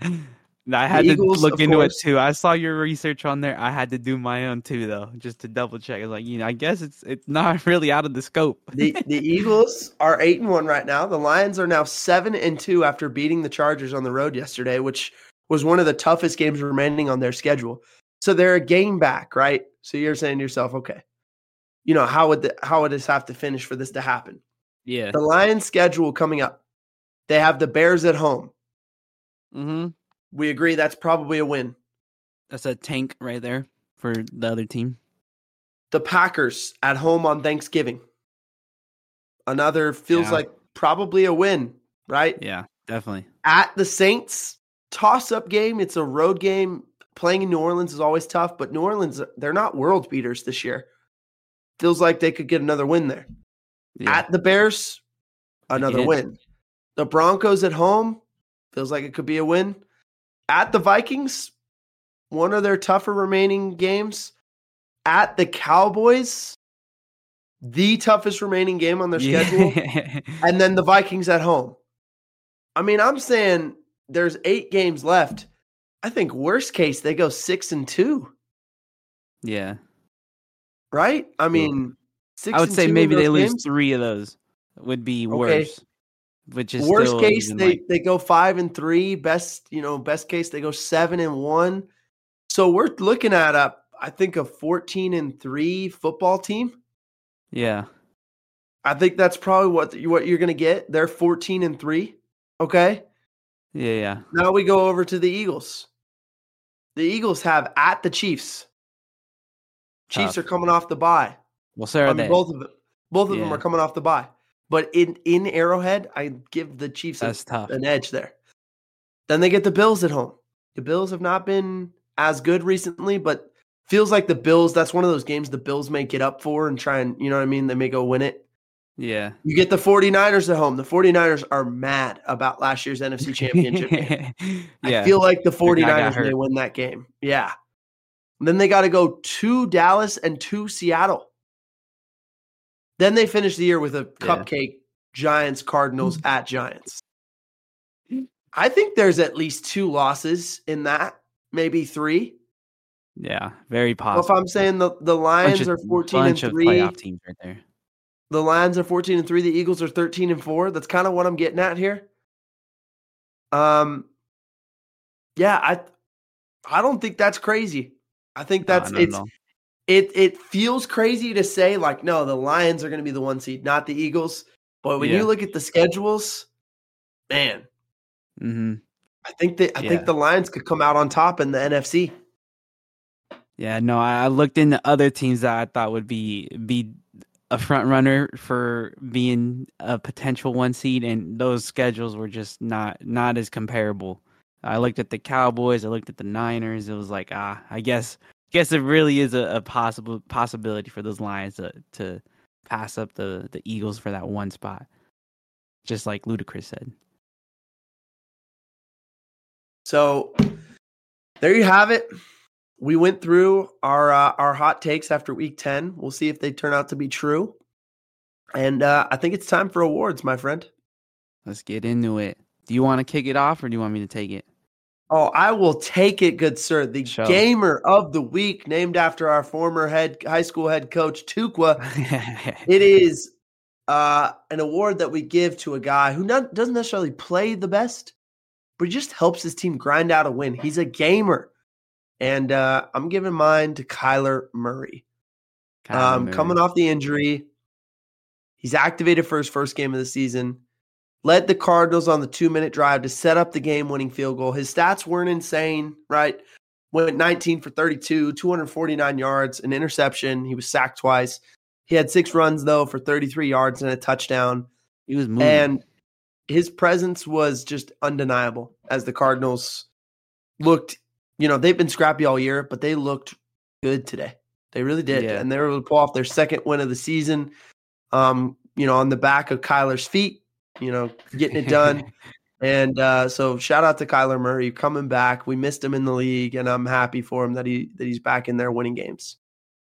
A: *laughs* *laughs*
B: No, I had to
A: Eagles,
B: look into
A: course.
B: it too. I saw your research on there. I had to do my own too, though, just to double check. It's like you know, I guess it's it's not *laughs* really out of the scope.
A: the the Eagles are eight and one right now. The Lions are now seven and two after beating the Chargers on the road yesterday, which was one of the toughest games remaining on their schedule. So they're a game back, right? So you're saying to yourself, okay, you know how would the, how would this have to finish for this to happen?
B: yeah.
A: The Lions' schedule coming up, they have the Bears at home.
B: Mm-hmm.
A: We agree that's probably a win.
B: That's a tank right there for the other team.
A: The Packers at home on Thanksgiving. Another feels
B: Yeah.
A: like probably a win, right?
B: Yeah, definitely.
A: at the Saints toss up game. It's a road game. Playing in New Orleans is always tough, but New Orleans, they're not world beaters this year. Feels like they could get another win there.
B: Yeah.
A: At the Bears, another win. The Broncos at home, feels like it could be a win. At the Vikings, one of their tougher remaining games. At the Cowboys, the toughest remaining game on their schedule
B: Yeah. *laughs*
A: and then the Vikings at home. I mean, I'm saying there's eight games left. I think worst case they go six and two,
B: yeah.
A: right? I mean, six
B: I would say maybe they
A: those
B: lose three of those would be
A: Okay.
B: worse. Which is
A: Worst case they
B: like-
A: they go five and three. Best you know, best case they go seven and one. So we're looking at a I think a fourteen and three football team.
B: yeah.
A: I think that's probably what what you're going to get. They're fourteen and three. Okay.
B: Yeah, yeah.
A: Now we go over to the Eagles. The Eagles have at the Chiefs. Chiefs
B: Tough.
A: are coming off the bye.
B: Well, so are
A: I mean,
B: they.
A: both of them. Both of them are coming off the bye. But in in Arrowhead, I give the Chiefs a- an edge there. Then they get the Bills at home. The Bills have not been as good recently, but feels like the Bills. That's one of those games the Bills may get up for and try and you know what I mean. They may go win it.
B: Yeah.
A: You get the 49ers at home. The 49ers are mad about last year's NFC Championship game. *laughs*
B: yeah.
A: I feel like the
B: guy got
A: 49ers may win that game. Yeah. And then they got to go to Dallas and to Seattle. Then they finish the year with a
B: Yeah.
A: cupcake Giants Cardinals at Giants. I think there's at least two losses in that, maybe three.
B: yeah. Very
A: Well, if. I'm saying the, the Lions
B: bunch
A: are
B: of,
A: 14 and
B: bunch of
A: 3,
B: playoff teams right there.
A: the Lions are 14 and 3, the Eagles are 13 and 4. That's kind of what I'm getting at here. Um yeah, I I don't think that's crazy. I think that's
B: Nah, not at
A: it's
B: all.
A: It it feels crazy to say like no, the Lions are going to be the one seed, not the Eagles. But when
B: Yeah.
A: you look at the schedules, man,
B: Mhm.
A: I think that I
B: Yeah.
A: think the Lions could come out on top in the NFC.
B: Yeah, no, I I looked into other teams that I thought would be be a front runner for being a potential one seed, and those schedules were just not not as comparable. I looked at the Cowboys, I looked at the Niners. It was like, ah, I guess guess it really is a, a possible possibility for those Lions to to pass up the the Eagles for that one spot, just like Ludacris said.
A: So there you have it. We went through our uh, our hot takes after week 10. We'll see if they turn out to be true. And uh, I think it's time for awards, my friend.
B: Let's get into it. Do you want to kick it off, or do you want me to take it?
A: Oh, I will take it, good sir. The
B: Show.
A: gamer of the week, named after our former head high school head coach Tukwa. *laughs* It is uh, an award that we give to a guy who not, doesn't necessarily play the best, but he just helps his team grind out a win. He's a gamer. And uh, I'm giving mine to Kyler Murray.
B: Kyler
A: Um,
B: Murray.
A: coming off the injury, he's activated for his first game of the season. Led the Cardinals on the two minute drive to set up the game winning field goal. His stats weren't insane, right? Went 19 for 32, 249 yards, an interception. He was sacked twice. He had six runs, though, for 33 yards and a touchdown.
B: He was moving.
A: And his presence was just undeniable as the Cardinals looked, you know, they've been scrappy all year, but they looked good today. They really did.
B: Yeah.
A: And they were able to pull off their second win of the season, um, you know, on the back of Kyler's feet, you know, getting it done. *laughs* and uh, so shout out to Kyler Murray coming back. We missed him in the league, and I'm happy for him that he that he's back in there winning games.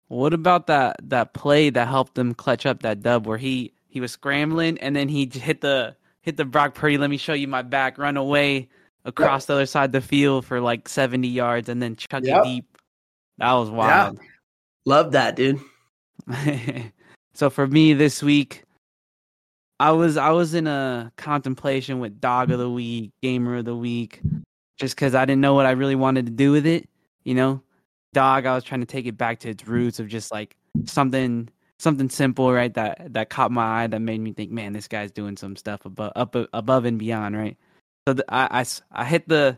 B: What about that that play that helped them clutch up that dub where he he was scrambling and then he hit the hit the Brock Purdy, let me show you my back, run away across the other side of the field for like 70 yards and then chuck
A: Yep.
B: it deep. That was wild.
A: Love that, dude. *laughs*
B: so for me this week I was I was in a contemplation with dog of the week, gamer of the week, just because I didn't know what I really wanted to do with it. You know, dog. I was trying to take it back to its roots of just like something something simple, right? That that caught my eye, that made me think, man, this guy's doing some stuff above up above and beyond, right? So the, I, I I hit the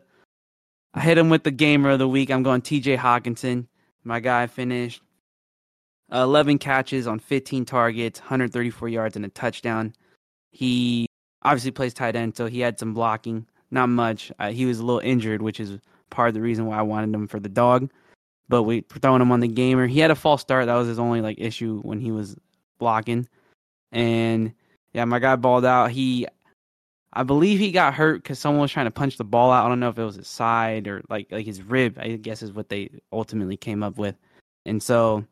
B: I hit him with the gamer of the week. I'm going T.J. Hockenson. My guy finished 11 catches on 15 targets, 134 yards, and a touchdown. He obviously plays tight end, so he had some blocking, not much. Uh, he was a little injured, which is part of the reason why I wanted him for the dog. But we throwing him on the gamer. He had a false start. That was his only like issue when he was blocking. And yeah, my guy balled out. He, I believe he got hurt because someone was trying to punch the ball out. I don't know if it was his side or like like his rib. I guess is what they ultimately came up with. And so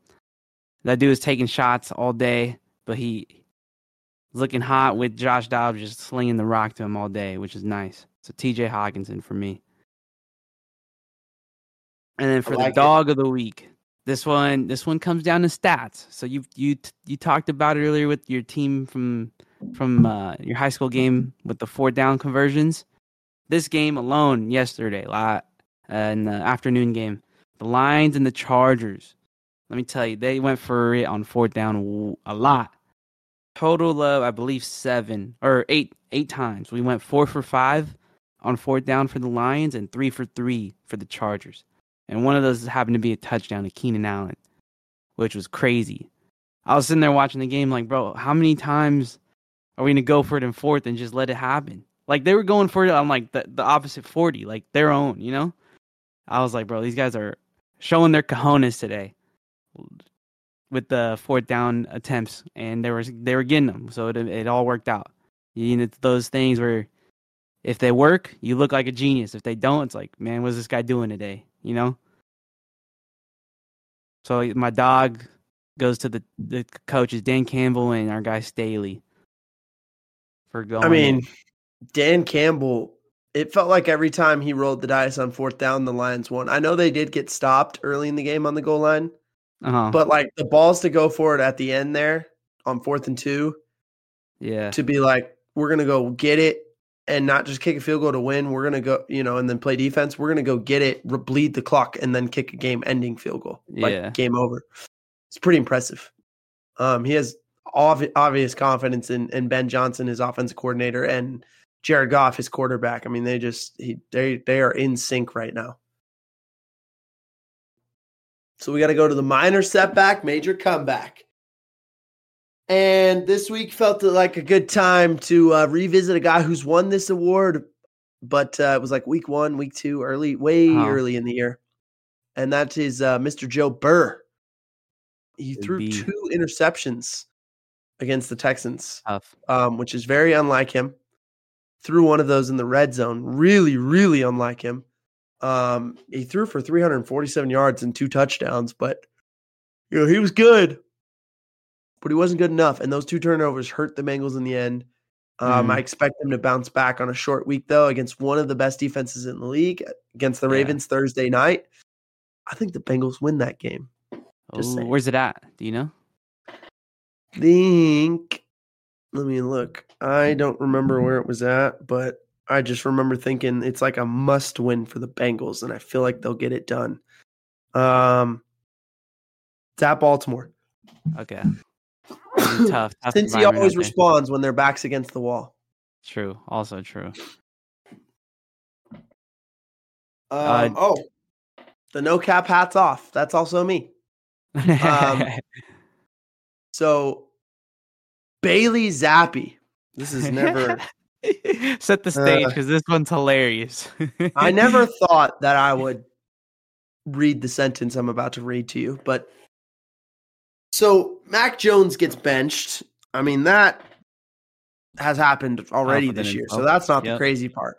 B: that dude was taking shots all day, but he looking hot with Josh Dobbs just slinging the rock to him all day, which is nice. So TJ Hockenson for me. And then for
A: like
B: the
A: it.
B: dog of the week, this one this one comes down to stats. So you you you talked about it earlier with your team from from uh, your high school game with the four down conversions. This game alone yesterday, uh, in the afternoon game, the Lions and the Chargers. Let me tell you, they went for it on fourth down a lot. Total of I believe seven or eight eight times. We went four for five on fourth down for the Lions and three for three for the Chargers. And one of those happened to be a touchdown to Keenan Allen, which was crazy. I was sitting there watching the game, like, bro, how many times are we gonna go for it in fourth and just let it happen? Like they were going for it on like the, the opposite forty, like their own, you know. I was like, bro, these guys are showing their cojones today with the fourth down attempts, and they were they were getting them, so it it all worked out. You know, those things where if they work, you look like a genius. If they don't, it's like, man, what's this guy doing today? You know. So my dog goes to the the coaches, Dan Campbell and our guy Staley. For going,
A: I mean, Dan Campbell. It felt like every time he rolled the dice on fourth down, the Lions won. I know they did get stopped early in the game on the goal line,
B: uh-huh.
A: but like the balls to go for it at the end there on fourth and two,
B: yeah,
A: to be like, we're gonna go get it and not just kick a field goal to win. We're gonna go, you know, and then play defense. We're gonna go get it, re- bleed the clock, and then kick a game-ending field goal, like
B: Yeah.
A: game over. It's pretty impressive. Um, he has obvi- obvious confidence in, in Ben Johnson, his offensive coordinator, and Jared Goff, his quarterback. I mean, they just he, they they are in sync right now. So we got to go to the minor setback, major comeback. And this week felt like a good time to uh, revisit a guy who's won this award, but uh, it was like week one, week two, early, way
B: Oh.
A: early in the year. And that is uh, Mr. Joe Burr. He
B: Good
A: threw
B: B.
A: two interceptions against the Texans, um, which is very unlike him. Threw one of those in the red zone, really, really unlike him. Um, he threw for 347 yards and two touchdowns, but you know he was good, but he wasn't good enough. And those two turnovers hurt the Bengals in the end. Um,
B: Mhm.
A: I expect them to bounce back on a short week though against one of the best defenses in the league against the
B: Yeah.
A: Ravens Thursday night. I think the Bengals win that game.
B: Ooh, where's it at? Do you know?
A: think let me look. I don't remember where it was at, but I just remember thinking it's like a must win for the Bengals, and I feel like they'll get it done. Um it's at Baltimore.
B: Okay. Tough. *laughs* tough
A: Since he always responds when their backs against the wall.
B: True. Also true.
A: Um, oh, the no cap hats off. That's also me. Um, *laughs* So Bailey Zappe. This is never *laughs* *laughs*
B: set the stage
A: Uh,
B: because this one's hilarious. *laughs*
A: I never thought that I would read the sentence I'm about to read to you, but so Mac Jones gets benched. I mean, that has happened already this year, so that's not the crazy part.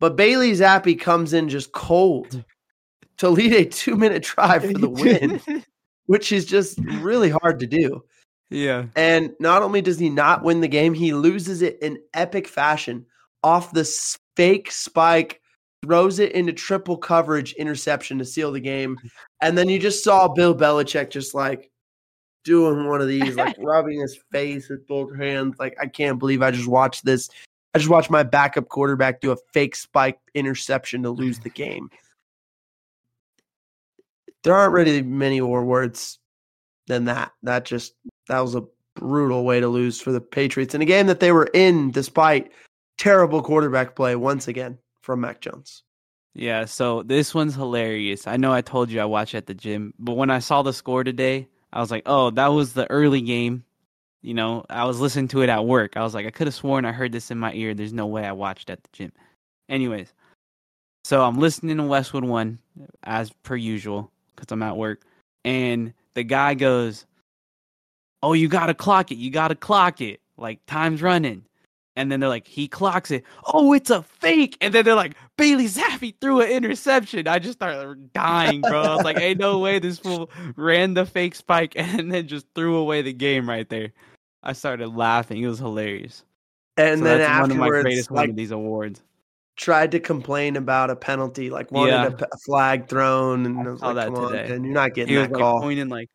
A: But Bailey Zappe comes in just cold to lead a two minute drive *laughs* for the win, which is just really hard to do.
B: Yeah.
A: And not only does he not win the game, he loses it in epic fashion off the fake spike, throws it into triple coverage interception to seal the game. And then you just saw Bill Belichick just like doing one of these, like *laughs* rubbing his face with both hands. Like, I can't believe I just watched this. I just watched my backup quarterback do a fake spike interception to lose the game. There aren't really many more words than that. That just that was a brutal way to lose for the Patriots in a game that they were in despite terrible quarterback play once again from Mac Jones.
B: Yeah, so this one's hilarious. I know I told you I watch at the gym, but when I saw the score today, I was like, "Oh, that was the early game." You know, I was listening to it at work. I was like, I could have sworn I heard this in my ear. There's no way I watched at the gym. Anyways, so I'm listening to Westwood One as per usual because I'm at work, and the guy goes, "Oh, you gotta clock it. You gotta clock it. Like time's running." And then they're like, he clocks it. Oh, it's a fake. And then they're like, Bailey Zappe threw an interception. I just started dying, bro. I was like, ain't no way this fool ran the fake spike *laughs* and then just threw away the game right there. I started laughing. It was hilarious.
A: And
B: so
A: then
B: that's one of my
A: afterwards,
B: greatest one of these awards.
A: Tried to complain about a penalty, like wanted
B: Yeah.
A: a, flag thrown, and I was like,
B: that
A: "Come on,
B: today.
A: man, you're not getting
B: He was
A: that
B: like
A: call."
B: pointing like,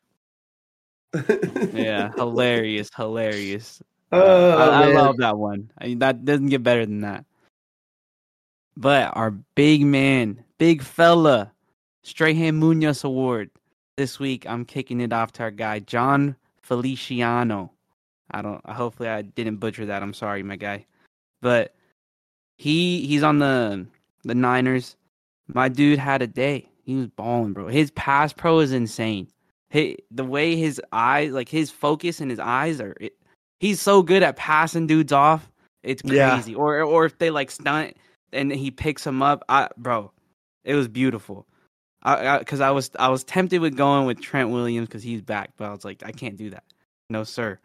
B: yeah, *laughs* hilarious, hilarious. Uh,
A: Oh,
B: I, I love that one. I mean, that doesn't get better than that. But our big man, big fella, Strahan Munoz Award. This week, I'm kicking it off to our guy, Jon Feliciano. I don't. Hopefully, I didn't butcher that. I'm sorry, my guy. But he he's on the the Niners. My dude had a day. He was balling, bro. His pass pro is insane. Hey, the way his eyes, like his focus and his eyes are, it, he's so good at passing dudes off. It's
A: Yeah.
B: crazy. Or or if they like stunt and he picks him up, I bro, it was beautiful. I because I, was I was tempted with going with Trent Williams because he's back, but I was like I can't do that. No sir.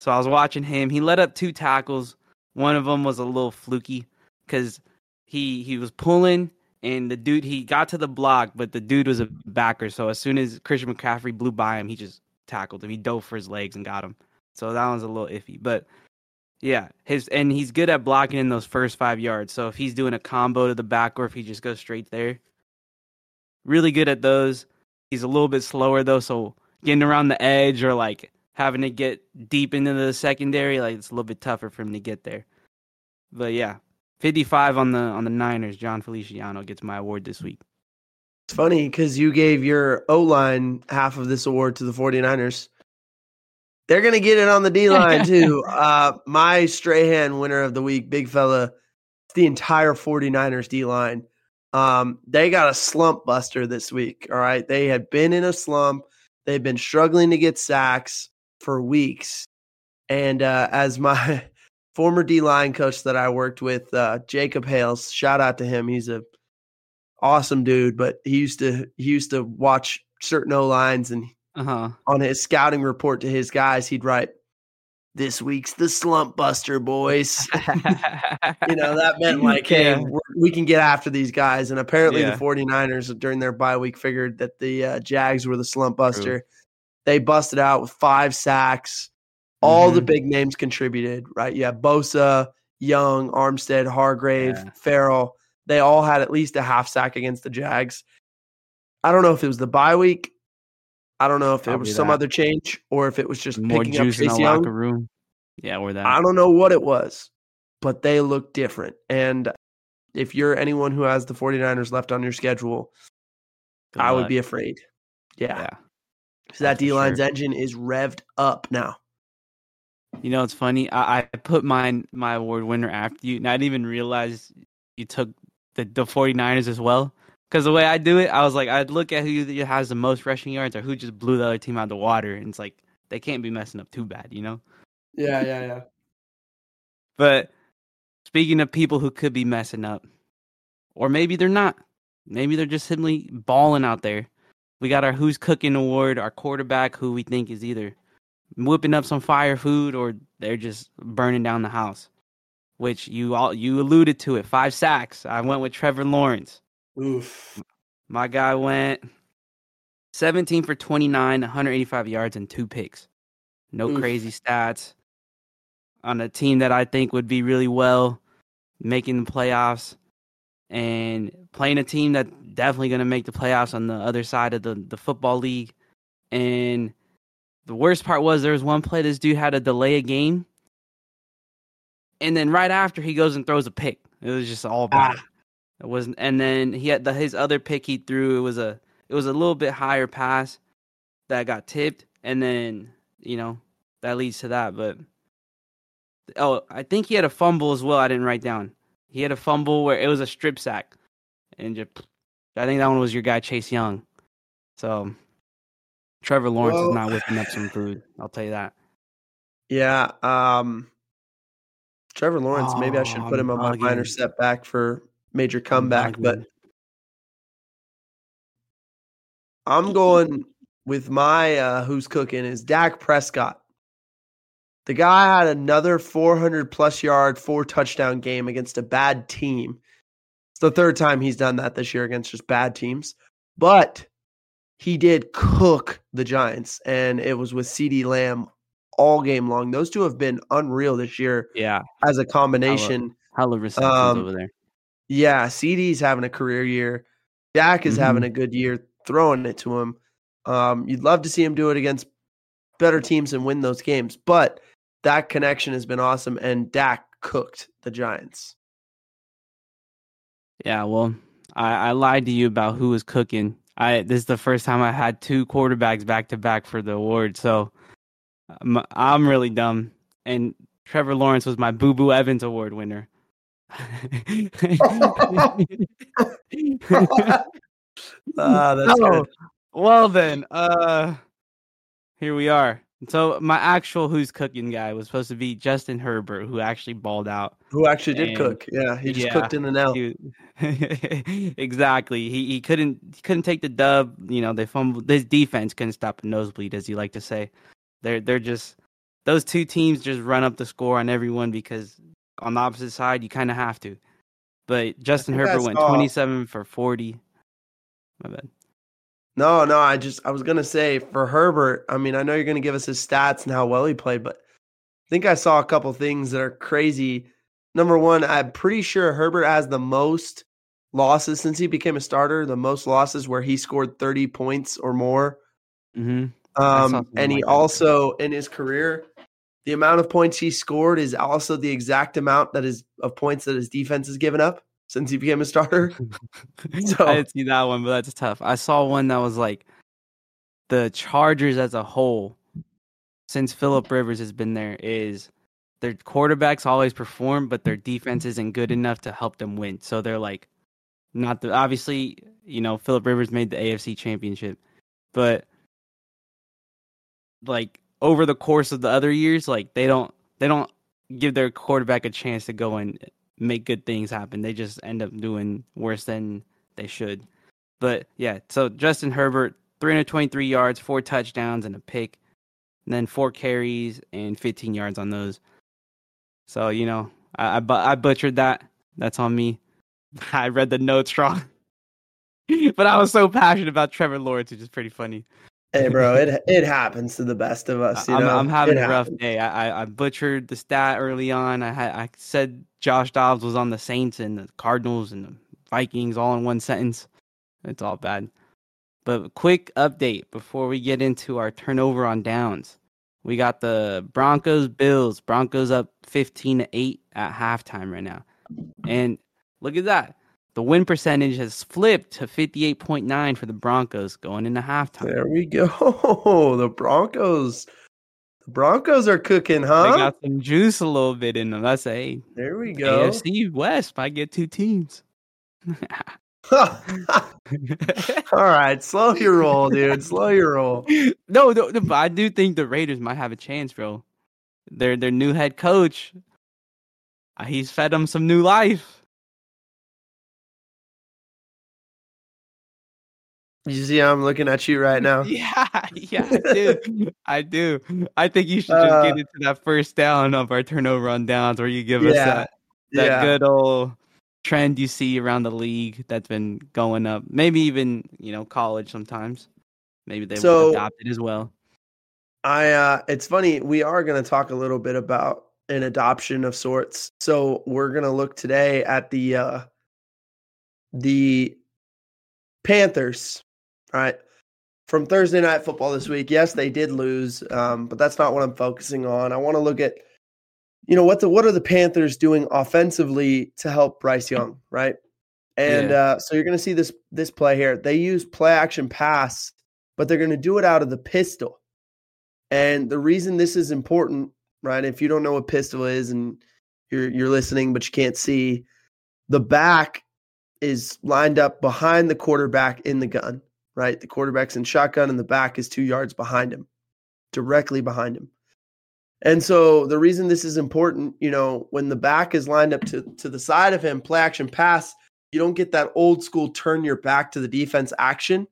B: So I was watching him. He let up two tackles. One of them was a little fluky because he he was pulling and the dude he got to the block, but the dude was a backer. So as soon as Christian McCaffrey blew by him, he just tackled him. He dove for his legs and got him. So that one's a little iffy, but yeah, his and he's good at blocking in those first five yards. So if he's doing a combo to the back or if he just goes straight there, really good at those. He's a little bit slower though, so getting around the edge or like having to get deep into the secondary, like it's a little bit tougher for him to get there. But yeah, 55 on the on the Niners. Jon Feliciano gets my award this week.
A: It's funny because you gave your O line half of this award to the 49ers. They're going to get it on the D line *laughs* too. uh, my Strahan winner of the week, big fella, it's the entire 49ers D line. Um, they got a slump buster this week. All right. They had been in a slump, they've been struggling to get sacks for weeks. And uh, as my *laughs* former D line coach that I worked with, uh, Jacob Hales, shout out to him. He's a awesome dude, but he used to he used to watch certain O lines and
B: Uh huh.
A: on his scouting report to his guys, he'd write, "This week's the slump buster, boys." *laughs* you know that meant like, hey,
B: Yeah.
A: we're, we can get after these guys. And apparently,
B: Yeah.
A: the 49ers during their bye week figured that the uh, Jags were the slump buster. They busted out with five sacks. All the
B: Mhm.
A: big names contributed, right? Yeah, Bosa, Young, Armstead, Hargrave,
B: Yeah.
A: Ferrell. They all had at least a half sack against the Jags. I don't know if it was the bye week. I don't know if it
B: Probably
A: was some
B: that.
A: other change or if it was just
B: More
A: picking up
B: juice in
A: Chase
B: the
A: Young.
B: locker room. Yeah, or that.
A: I don't know what it was, but they look different. And if you're anyone who has the 49ers left on your schedule,
B: Good
A: I would be afraid. Yeah.
B: Yeah.
A: 'Cause that D line's
B: sure.
A: engine is revved up now.
B: You know, it's funny. I, I put mine my award winner after you, and I didn't even realize you took the, the 49ers as well. Because the way I do it, I was like, I'd look at who has the most rushing yards or who just blew the other team out of the water. And it's like, they can't be messing up too bad, you know?
A: Yeah, yeah, yeah.
B: But speaking of people who could be messing up, or maybe they're not, maybe they're just simply balling out there. We got our Who's Cooking Award, our quarterback who we think is either whipping up some fire food or they're just burning down the house. Which you all you alluded to it, five sacks. I went with Trevor Lawrence.
A: Oof.
B: My guy went 17 for 29, 185 yards and two picks. No
A: Oof.
B: crazy stats on a team that I think would be really well making the playoffs and playing a team that definitely going to make the playoffs on the other side of the, the football league. And the worst part was there was one play this dude had to delay a game. And then right after he goes and throws a pick. It was just all bad.
A: Ah.
B: It wasn't and then he had the, his other pick he threw it was a it was a little bit higher pass that got tipped and then, you know, that leads to that, but oh, I think he had a fumble as well. I didn't write down. He had a fumble where it was a strip sack, and just I think that one was your guy Chase Young. So Trevor Lawrence
A: Well-
B: is not whipping up some food. I'll tell you that.
A: Yeah. Um Trevor Lawrence, maybe I should
B: Oh,
A: put him on my
B: I'm
A: minor setback for major comeback, but. I'm going with my uh, who's cooking is Dak Prescott. The guy had another 400 plus yard, four touchdown game against a bad team. It's the third time he's done that this year against just bad teams, but he did cook the Giants, and it was with CeeDee Lamb all game long. Those two have been unreal this year
B: yeah,
A: as a combination.
B: hella receptions
A: Um,
B: over there.
A: Yeah, CeeDee's having a career year. Dak is
B: Mm-hmm.
A: having a good year throwing it to him. Um, you'd love to see him do it against better teams and win those games, but that connection has been awesome, and Dak cooked the Giants.
B: Yeah, well, I, I lied to you about who was cooking. I this is the first time I had two quarterbacks back to back for the award, so I'm, I'm really dumb. And Trevor Lawrence was my Boo Boo Evans Award winner. *laughs*
A: Ah, that's
B: Oh,
A: good.
B: well then, uh, here we are. So my actual who's cooking guy was supposed to be Justin Herbert, who actually balled out.
A: Who actually did
B: And-
A: cook? Yeah, he just
B: yeah,
A: cooked in and out.
B: He- *laughs* exactly. He he couldn't he couldn't take the dub. You know, they fumbled. His defense couldn't stop a nosebleed, as you like to say. They're they're just those two teams just run up the score on everyone because on the opposite side you kind of have to. But Justin Herbert went twenty seven for forty. My bad.
A: No, no, I just I was gonna say for Herbert. I mean, I know you're gonna give us his stats and how well he played, but I think I saw a couple things that are crazy. Number one, I'm pretty sure Herbert has the most losses since he became a starter. The most losses where he scored 30 points or more.
B: hmm
A: Um, and he
B: like
A: also in his career, the amount of points he scored is also the exact amount that is of points that his defense has given up since he became a starter. *laughs* *laughs* So-
B: I didn't see that one, but that's tough. I saw one that was like the Chargers as a whole, since Philip Rivers has been there, is their quarterbacks always perform, but their defense isn't good enough to help them win. So they're like, not the obviously, you know, Philip Rivers made the AFC Championship, but like over the course of the other years, like they don't they don't give their quarterback a chance to go and make good things happen. They just end up doing worse than they should. But yeah, so Justin Herbert, 323 yards, four touchdowns, and a pick, and then four carries and 15 yards on those. So you know, I I, I butchered that. That's on me. *laughs* I read the notes wrong, *laughs* but I was so passionate about Trevor Lawrence, which is pretty funny.
A: hey, bro, it *laughs* it happens to the best of us. You
B: I'm,
A: know,
B: I'm having
A: It
B: a rough
A: happens.
B: day. I, I I butchered the stat early on. I had I said Josh Dobbs was on the Saints and the Cardinals and the Vikings all in one sentence. It's all bad. But quick update before we get into our turnover on downs. We got the Broncos Bills. Broncos up 15 to 8 at halftime right now. And look at that. The win percentage has flipped to 58.9 for the Broncos going into halftime.
A: There we go. *laughs* The Broncos. The Broncos are cooking, huh?
B: They got some juice a little bit in them. That's a
A: there we go.
B: AFC West might get two teams. *laughs* *laughs*
A: All right, slow your roll, dude. Slow your roll. *laughs*
B: no, no, no, but I do think the Raiders might have a chance, bro. Their their new head coach, uh, he's fed them some new life.
A: You see, I'm looking at you right now. *laughs*
B: Yeah, yeah, I do. I do. I think you should just
A: Uh,
B: get into that first down of our turnover on downs, where you give us that that
A: yeah.
B: good old trend you see around the league that's been going up. Maybe even you know college sometimes. Maybe they
A: So-
B: adopt it as well.
A: I uh it's funny, we are gonna talk a little bit about an adoption of sorts. So we're gonna look today at the uh the Panthers, right? From Thursday night football this week. Yes, they did lose, um, but that's not what I'm focusing on. I want to look at you know what the what are the Panthers doing offensively to help Bryce Young, right? And
B: Yeah.
A: uh, so you're going to see this this play here. They use play action pass, but they're going to do it out of the pistol. And the reason this is important, right? If you don't know what pistol is and you're you're listening but you can't see, the back is lined up behind the quarterback in the gun, right? The quarterback's in shotgun and the back is 2 yards behind him, directly behind him. And so the reason this is important, you know, when the back is lined up to to the side of him, play action pass, you don't get that old school turn your back to the defense action.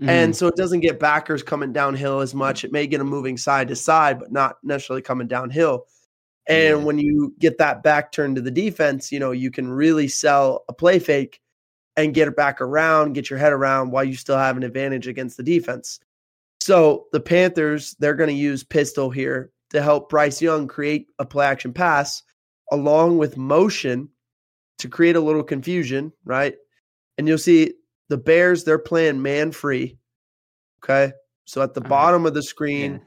B: Mm-hmm.
A: And so it doesn't get backers coming downhill as much. It may get them moving side to side, but not necessarily coming downhill. And
B: Yeah.
A: when you get that back turn to the defense, you know, you can really sell a play fake and get it back around, get your head around while you still have an advantage against the defense. So the Panthers, they're going to use pistol here to help Bryce Young create a play action pass along with motion to create a little confusion, right? And you'll see the Bears, they're playing man free. Okay. So at the
B: All right.
A: bottom of the screen,
B: Yeah.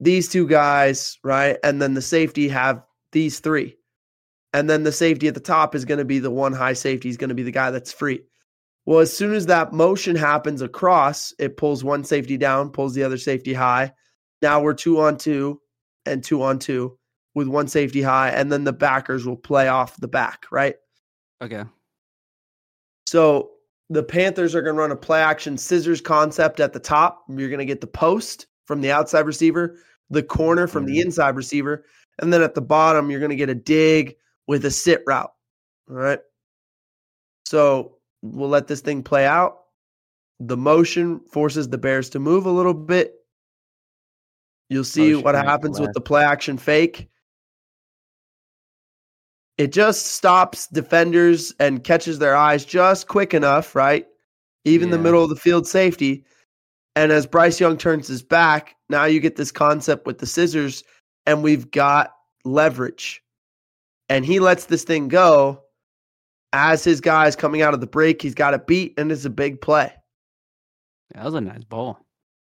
A: these two guys, right? And then the safety have these three. And then the safety at the top is going to be the one high safety, is going to be the guy that's free. Well, as soon as that motion happens across, it pulls one safety down, pulls the other safety high. Now we're two on two and two on two with one safety high. And then the backers will play off the back, right?
B: Okay.
A: So the Panthers are going to run a play action scissors concept at the top. You're going to get the post, from the outside receiver, the corner from the mm-hmm. inside receiver, and then at the bottom, you're going to get a dig with a sit route. All right. So we'll let this thing play out. The motion forces the Bears to move a little bit. You'll oh, see
B: Motion
A: what happens with the play action fake. It just stops defenders and catches their eyes just quick enough, right? Even the middle of the field safety. And as Bryce Young turns his back, now you get this concept with the scissors, and we've got leverage. And he lets this thing go as his guy's coming out of the break. He's got a beat, and it's a big play.
B: That was a nice ball.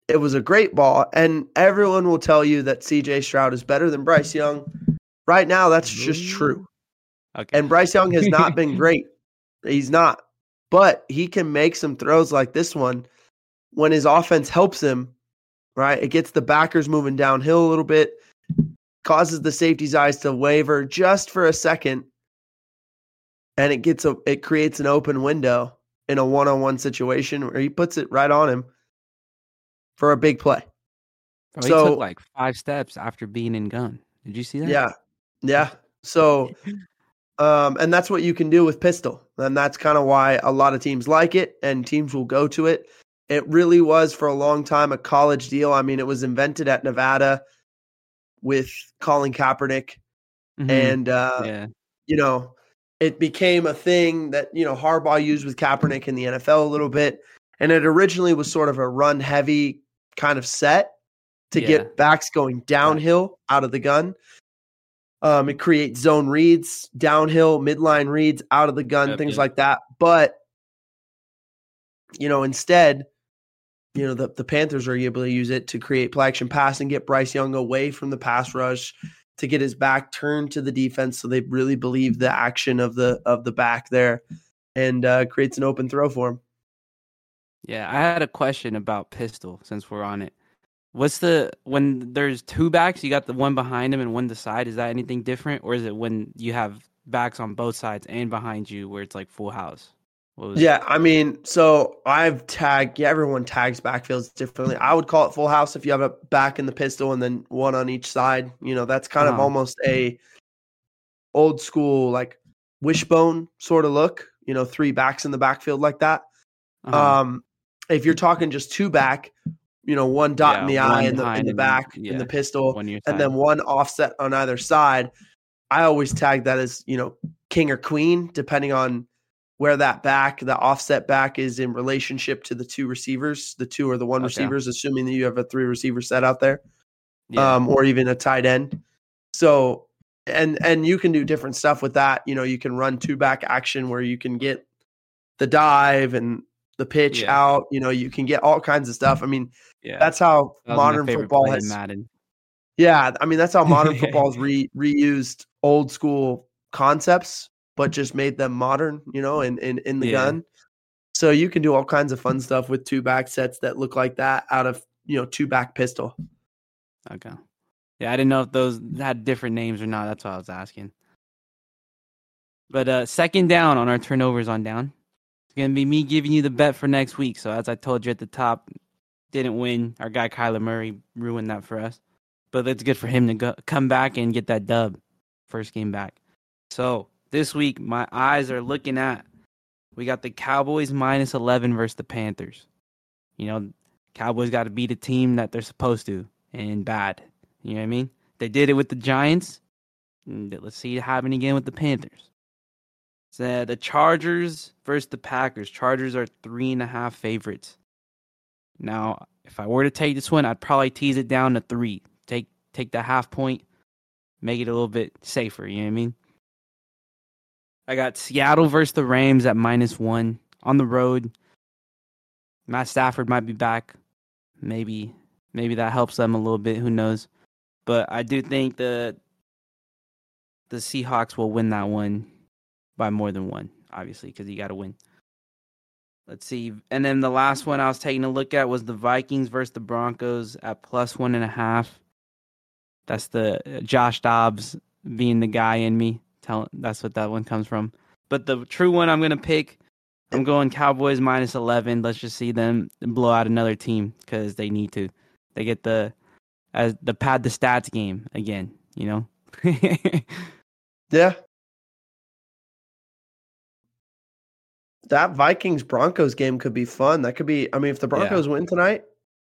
A: It was a great ball, and everyone will tell you that CJ Stroud is better than Bryce Young. Right now, that's just mm. true.
B: Okay.
A: And Bryce Young has not been *laughs* great. He's not. But he can make some throws like this one when his offense helps him, right? It gets the backers moving downhill a little bit, causes the safety's eyes to waver just for a second, and it gets a it creates an open window in a one-on-one situation where he puts it right on him for a big play.
B: He
A: so-
B: took like five steps after being in gun. Did you see that?
A: Yeah. Yeah. So *laughs* um and that's what you can do with pistol. And that's kind of why a lot of teams like it and teams will go to it. It really was for a long time a college deal. I mean, it was invented at Nevada with Colin Kaepernick
B: Mhm.
A: and uh
B: yeah.
A: you know, it became a thing that, you know, Harbaugh used with Kaepernick in the NFL a little bit. And it originally was sort of a run heavy kind of set to
B: Yeah.
A: get backs going downhill out of the gun. Um, it creates zone reads, downhill, midline reads out of the gun,
B: Yep,
A: things
B: yep.
A: like that. But, you know, instead, you know, the, the Panthers are able to use it to create play action pass and get Bryce Young away from the pass rush to get his back turned to the defense so they really believe the action of the of the back there and uh, creates an open throw for him.
B: Yeah, I had a question about pistol since we're on it. What's the when there's two backs, you got the one behind him and one the side, is that anything different? Or is it when you have backs on both sides and behind you where it's like full house?
A: Yeah, I mean, so I've tagged. Yeah, everyone tags backfields differently. I would call it full house if you have a back in the pistol and then one on each side. You know, that's kind of
B: Uh-huh.
A: almost a old school like wishbone sort of look. You know, three backs in the backfield like that.
B: Uh-huh.
A: Um, if you're talking just two back, you know, one dot in the eye in the in the back in the pistol, and then one offset on either side. I always tag that as you know king or queen, depending on where that back, the offset back, is in relationship to the two receivers, the two or the one
B: Okay.
A: receivers, assuming that you have a three receiver set out there,
B: yeah.
A: um, or even a tight end. So, and and you can do different stuff with that. You know, you can run two back action where you can get the dive and the pitch
B: Yeah.
A: out. You know, you can get all kinds of stuff. I mean,
B: yeah.
A: that's how
B: That
A: modern football has
B: Madden.
A: yeah, I mean that's how modern *laughs* football has re- reused old school concepts, but just made them modern, you know, in in, in the
B: Yeah.
A: gun. So you can do all kinds of fun stuff with two back sets that look like that out of you know two back pistol.
B: Okay. Yeah, I didn't know if those had different names or not. That's why I was asking. But uh second down on our turnovers on down. It's gonna be me giving you the bet for next week. So as I told you at the top, didn't win. Our guy Kyler Murray ruined that for us. But it's good for him to go, come back and get that dub. First game back. So this week my eyes are looking at we got the Cowboys minus eleven versus the Panthers. You know, Cowboys got to beat a team that they're supposed to and bad. You know what I mean? They did it with the Giants. Mm, let's see it happen again with the Panthers. So the Chargers versus the Packers. Chargers are three and a half favorites. Now, if I were to take this one, I'd probably tease it down to three. Take take the half point, make it a little bit safer. You know what I mean? I got Seattle versus the Rams at minus one on the road. Matt Stafford might be back. Maybe maybe that helps them a little bit. Who knows? But I do think the the Seahawks will win that one by more than one, obviously, because you got to win. Let's see. And then the last one I was taking a look at was the Vikings versus the Broncos at plus one and a half. That's the uh, Josh Dobbs being the guy in me. Tell that's what that one comes from. But the true one I'm gonna pick, I'm going Cowboys minus eleven. Let's just see them blow out another team because they need to. They get the as the pad the stats game again. You know. *laughs*
A: yeah. That Vikings Broncos game could be fun. That could be. I mean, if the Broncos yeah. win tonight,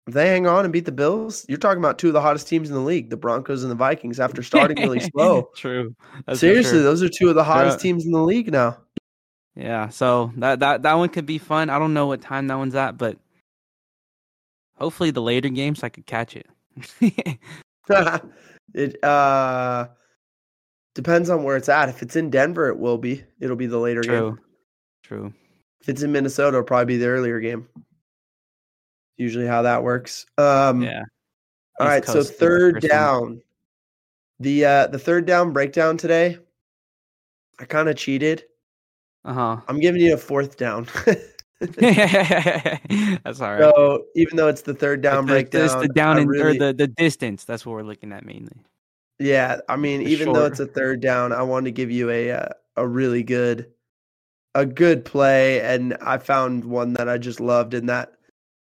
A: if they hang on and beat the Bills, you're talking about two of the hottest teams in the league, the Broncos and the Vikings, after *laughs* starting really slow. *laughs*
B: True.
A: That's Seriously, those are two of the hottest teams in the league now.
B: Yeah, so that that that one could be fun. I don't know what time that one's at, but hopefully the later games I could catch it. *laughs*
A: it uh depends on where it's at. If it's in Denver, it will be. It'll be the later
B: True.
A: game.
B: True.
A: If it's in Minnesota, it'll probably be the earlier game. Usually how that works. Um
B: Yeah.
A: All right, so third down. The uh the third down breakdown today, I kind of cheated.
B: Uh-huh.
A: I'm giving you a fourth down. *laughs*
B: that's all right.
A: So even though it's the third down
B: the,
A: breakdown,
B: it's the down really, or the, the distance. That's what we're looking at mainly.
A: Yeah, I mean, even though it's a third down, I wanted to give you a uh, a really good a good play, and I found one that I just loved in that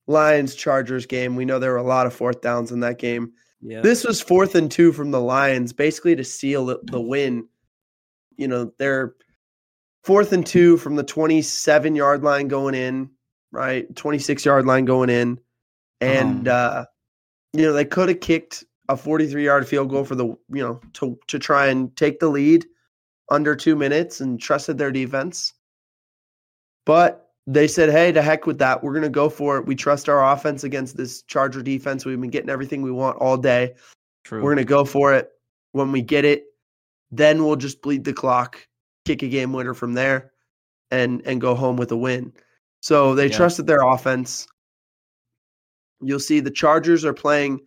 A: Lions Chargers game. We know there were a lot of fourth downs in that game.
B: Yeah.
A: This was fourth and two from the Lions, basically to seal the win. You know, they're fourth and two from the 27 yard line going in, right? 26 yard line going in. And, uh-huh. uh, you know, they could have kicked a 43 yard field goal for the, you know, to, to try and take the lead under two minutes and trusted their defense. But they said, hey, to heck with that. We're going to go for it. We trust our offense against this Charger defense. We've been getting everything we want all day.
B: True.
A: We're going to go for it. When we get it, then we'll just bleed the clock kick a game winner from there and and go home with a win. So they yeah. trusted their offense. You'll see the Chargers are playing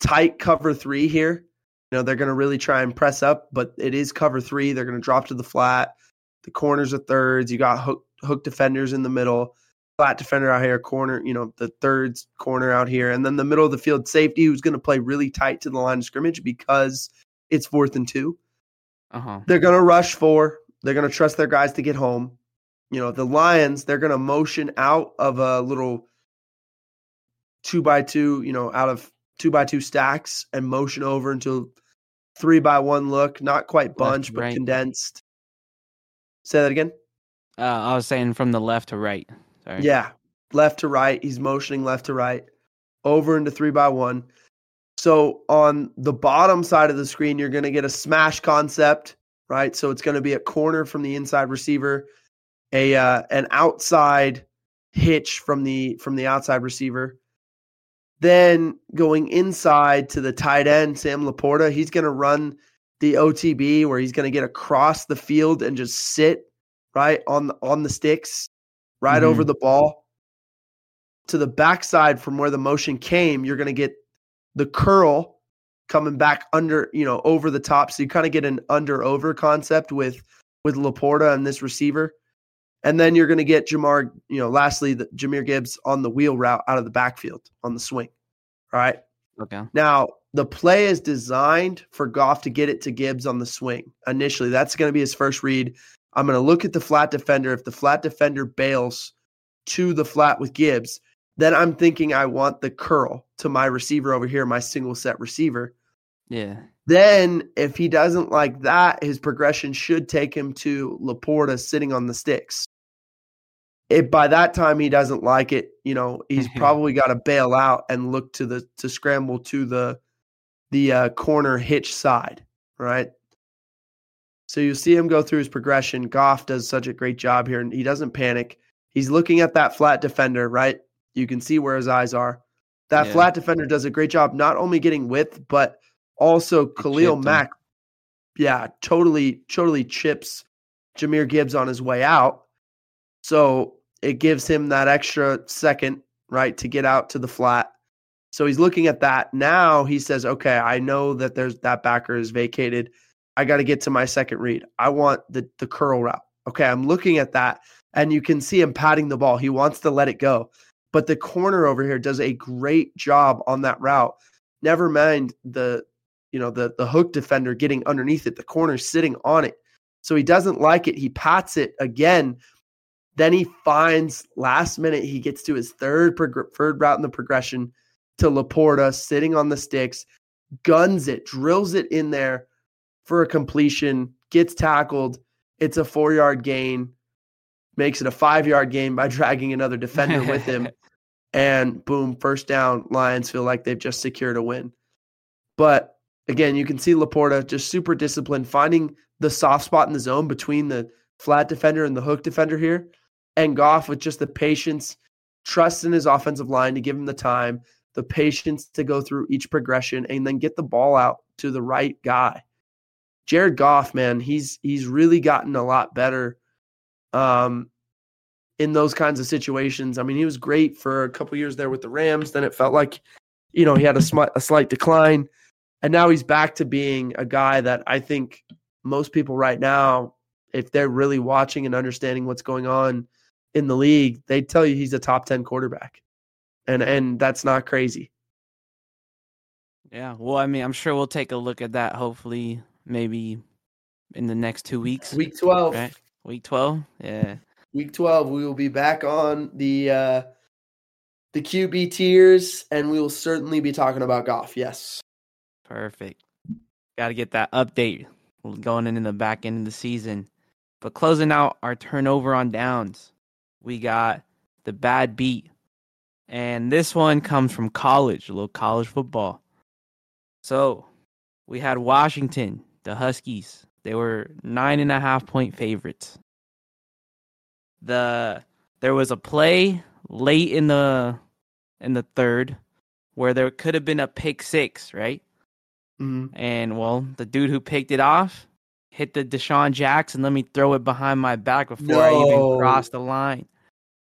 A: tight cover 3 here. You know, they're going to really try and press up, but it is cover 3. They're going to drop to the flat. The corners are thirds. You got hook hook defenders in the middle. Flat defender out here, corner, you know, the thirds corner out here, and then the middle of the field safety who's going to play really tight to the line of scrimmage because it's fourth and two.
B: Uh-huh.
A: They're going to rush four. They're going to trust their guys to get home. You know, the Lions, they're going to motion out of a little two by two, you know, out of two by two stacks and motion over into three by one look, not quite bunch, but right. condensed. Say that again.
B: Uh, I was saying from the left to right. Sorry.
A: Yeah, left to right. He's motioning left to right, over into three by one. So on the bottom side of the screen, you're going to get a smash concept right? So it's going to be a corner from the inside receiver, a uh, an outside hitch from the from the outside receiver. Then going inside to the tight end, Sam LaPorta, he's going to run the OTB where he's going to get across the field and just sit right on the, on the sticks, right mm-hmm. over the ball. To the backside from where the motion came, you're going to get the curl coming back under, you know, over the top. So you kind of get an under over concept with with LaPorta and this receiver. And then you're going to get Jamar, you know, lastly, the, Jahmyr Gibbs on the wheel route out of the backfield on the swing. All right.
B: Okay.
A: Now, the play is designed for Goff to get it to Gibbs on the swing initially. That's going to be his first read. I'm going to look at the flat defender. If the flat defender bails to the flat with Gibbs, then I'm thinking I want the curl to my receiver over here, my single set receiver.
B: Yeah.
A: Then if he doesn't like that, his progression should take him to LaPorta sitting on the sticks. If by that time he doesn't like it, you know, he's *laughs* probably got to bail out and look to the to scramble to the the uh, corner hitch side, right? So you see him go through his progression. Goff does such a great job here, and he doesn't panic. He's looking at that flat defender, right? You can see where his eyes are. That yeah. flat defender does a great job not only getting width, but also Khalil Mack. Yeah, totally, totally chips Jahmyr Gibbs on his way out. So it gives him that extra second, right, to get out to the flat. So he's looking at that. Now he says, okay, I know that there's that backer is vacated. I got to get to my second read. I want the the curl route. Okay, I'm looking at that, and you can see him patting the ball. He wants to let it go. But the corner over here does a great job on that route. Never mind the you know the the hook defender getting underneath it, the corner sitting on it. So he doesn't like it. He pats it again. Then he finds last minute he gets to his third prog- third route in the progression. to LaPorta sitting on the sticks, guns it, drills it in there for a completion, gets tackled. It's a four yard gain, makes it a five yard gain by *laughs* dragging another defender with him. *laughs* And boom, first down. Lions feel like they've just secured a win. But again, you can see LaPorta just super disciplined, finding the soft spot in the zone between the flat defender and the hook defender here. And Goff with just the patience, trust in his offensive line to give him the time, the patience to go through each progression and then get the ball out to the right guy. Jared Goff, man, he's he's really gotten a lot better um, in those kinds of situations. I mean, he was great for a couple years there with the Rams. Then it felt like, you know, he had a, sm- a slight decline, and now he's back to being a guy that I think most people right now, if they're really watching and understanding what's going on in the league, they tell you he's a top ten quarterback, and and that's not crazy.
B: Yeah, well, I mean, I'm sure we'll take a look at that. Hopefully, maybe in the next two weeks.
A: Week twelve.
B: Right? Week twelve. Yeah.
A: Week twelve, we will be back on the uh the QB tiers, and we will certainly be talking about Goff. Yes.
B: Perfect. Got to get that update going into the back end of the season. But closing out our turnover on downs, we got the bad beat. And this one comes from college, a little college football. So we had Washington, the Huskies. They were nine and a half point favorites. The there was a play late in the in the third where there could have been a pick six, right?
A: Mm-hmm.
B: And well, the dude who picked it off hit the DeSean Jackson. Let me throw it behind my back before I even
A: No.
B: crossed the line.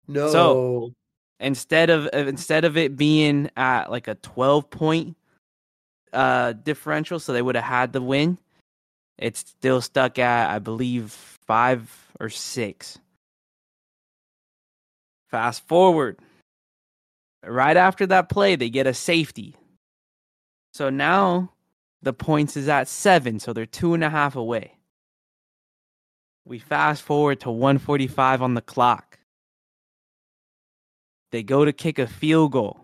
A: No.
B: So- Instead of instead of it being at like a twelve point uh differential, so they would have had the win. It's still stuck at I believe five or six. Fast forward. Right after that play, they get a safety. So now the points is at seven, so they're two and a half away. We fast forward to 145 on the clock. They go to kick a field goal.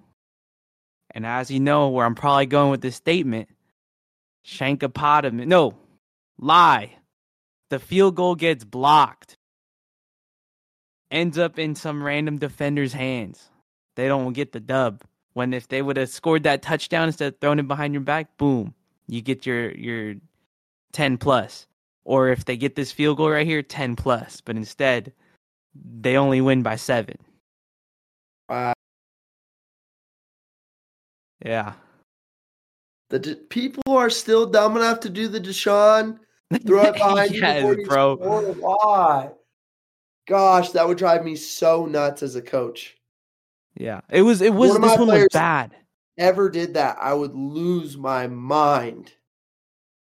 B: And as you know, where I'm probably going with this statement, Shankapotamus, no, lie. The field goal gets blocked. Ends up in some random defender's hands. They don't get the dub. When if they would have scored that touchdown instead of throwing it behind your back, boom, you get your your 10 plus. Or if they get this field goal right here, 10 plus. But instead, they only win by seven.
A: Wow.
B: Yeah.
A: The D- people are still dumb enough to do the DeSean *laughs* throw it behind
B: Yes,
A: you
B: bro.
A: score. Why? Gosh, that would drive me so nuts as a coach.
B: Yeah. It was it was
A: One
B: this one was bad.
A: Ever did that, I would lose my mind.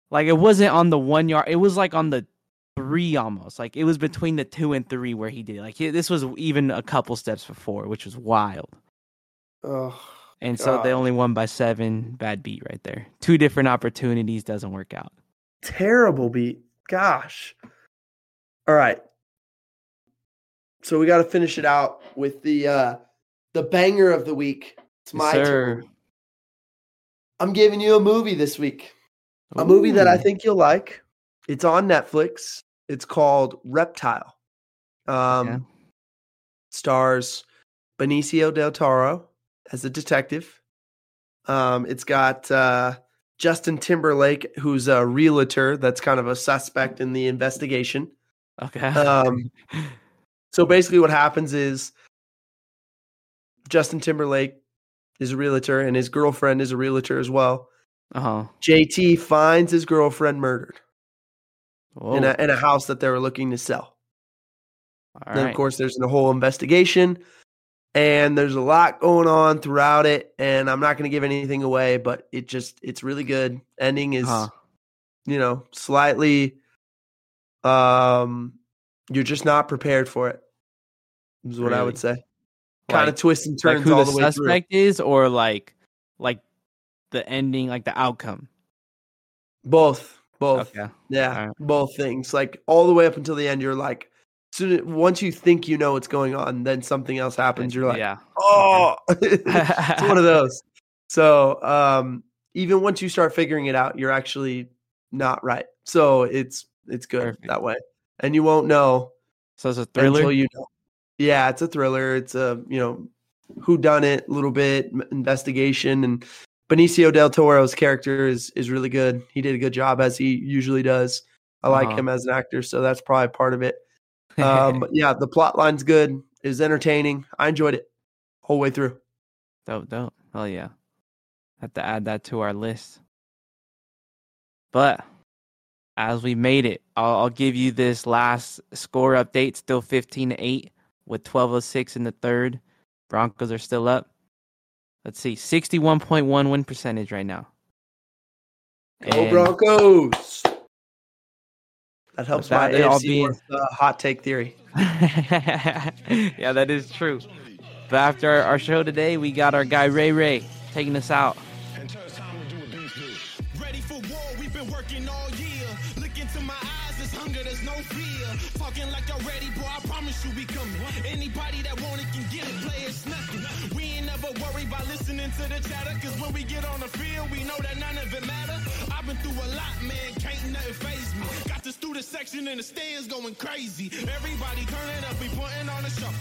B: Like it wasn't on the one yard. It was like on the three almost. Like it was between the two and three where he did. Like he, this was even a couple steps before, which was wild.
A: Oh,
B: And so they only won by seven. Bad beat right there. Two different opportunities doesn't work out.
A: terrible beat. Gosh. All right. So we got to finish it out with the uh the banger of the week. It's my
B: sir.
A: turn. I'm giving you a movie this week. A movie that I think you'll like. It's on Netflix. It's called Reptile. Um
B: Okay.
A: stars Benicio del Toro as a detective. Um it's got uh Justin Timberlake who's a realtor that's kind of a suspect in the investigation.
B: Okay.
A: Um *laughs* so basically what happens is Justin Timberlake is a realtor and his girlfriend is a realtor as well.
B: uh huh.
A: JT finds his girlfriend murdered in a in a house that they were looking to sell. then
B: right.
A: of course there's a whole investigation and there's a lot going on throughout it and I'm not going to give anything away but it just it's really good. Ending is
B: Uh-huh.
A: you know slightly um you're just not prepared for it. Is what I would say. Kind of
B: Like-
A: twists and
B: like
A: turns
B: who
A: all
B: the,
A: the, way through.
B: suspect is, or like like the ending, like the outcome.
A: Both, both.
B: Okay.
A: Yeah,
B: Alright.
A: both things. Like all the way up until the end, you're like, soon once you think you know what's going on, then something else happens. You're like,
B: yeah.
A: oh, *laughs* it's one of *laughs* those. So um, even once you start figuring it out, you're actually not right. So it's it's good
B: Perfect.
A: that way, and you won't know
B: So it's a thriller.
A: until you know. Yeah, it's a thriller. It's a you know who done it a little bit investigation and Benicio del Toro's character is is really good. He did a good job as he usually does. I like
B: Uh-huh.
A: him as an actor, so that's probably part of it. Um, but *laughs* yeah, the plot line's good. It was entertaining. I enjoyed it whole way through.
B: dope, dope. Hell yeah. Have to add that to our list. But as we made it, I'll, I'll give you this last score update. Still 15 to 8 with 12.06 in the third. Broncos are still up. Let's see, 61.1 win percentage right now.
A: Go
B: And-
A: Broncos! That helps
B: that,
A: my
B: it all
A: AFC
B: being-
A: North, uh, hot take theory. *laughs*
B: yeah, that is true. But after our, our show today, we got our guy Ray Ray taking us out.
C: Ready for by listening to the chatter, cause when we get on the field, we know that none of it matter. I've been through a lot, man, can't nothing phase me. Got the student section in the stands going crazy. Everybody turning up, we putting on a show.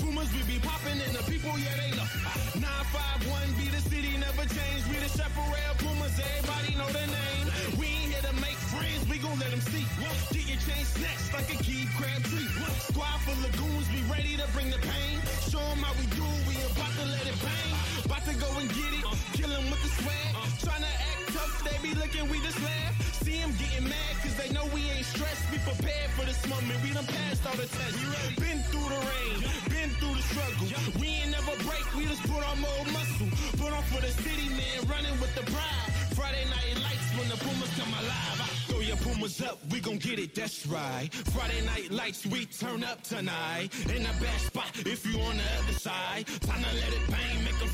C: Boomers, we be popping in the people, yeah, they love. 951 be the city, never change. We the Chaparral Pumas, everybody know the name. We ain't here to make friends, we gon' let them see. Get your chain snatched like a key crab tree. Squad full of goons, we ready to bring the pain. Show 'em how we do, we about to let it bang. About to go and get it, kill 'em with the swag. Tryna act tough, they be looking, we just laugh. See 'em getting mad, cause they know we ain't stressed. We prepared for this moment, we done passed all the tests. Been through the rain, been through the struggle. We ain't never break, we just put on more muscle. Put on for the city, man, running with the pride. Friday night lights when the Pumas come alive. I throw your Pumas up, we gon' get it, that's right. Friday night lights, we turn up tonight. In the best spot, if you on the other side. Time to let it bang, make 'em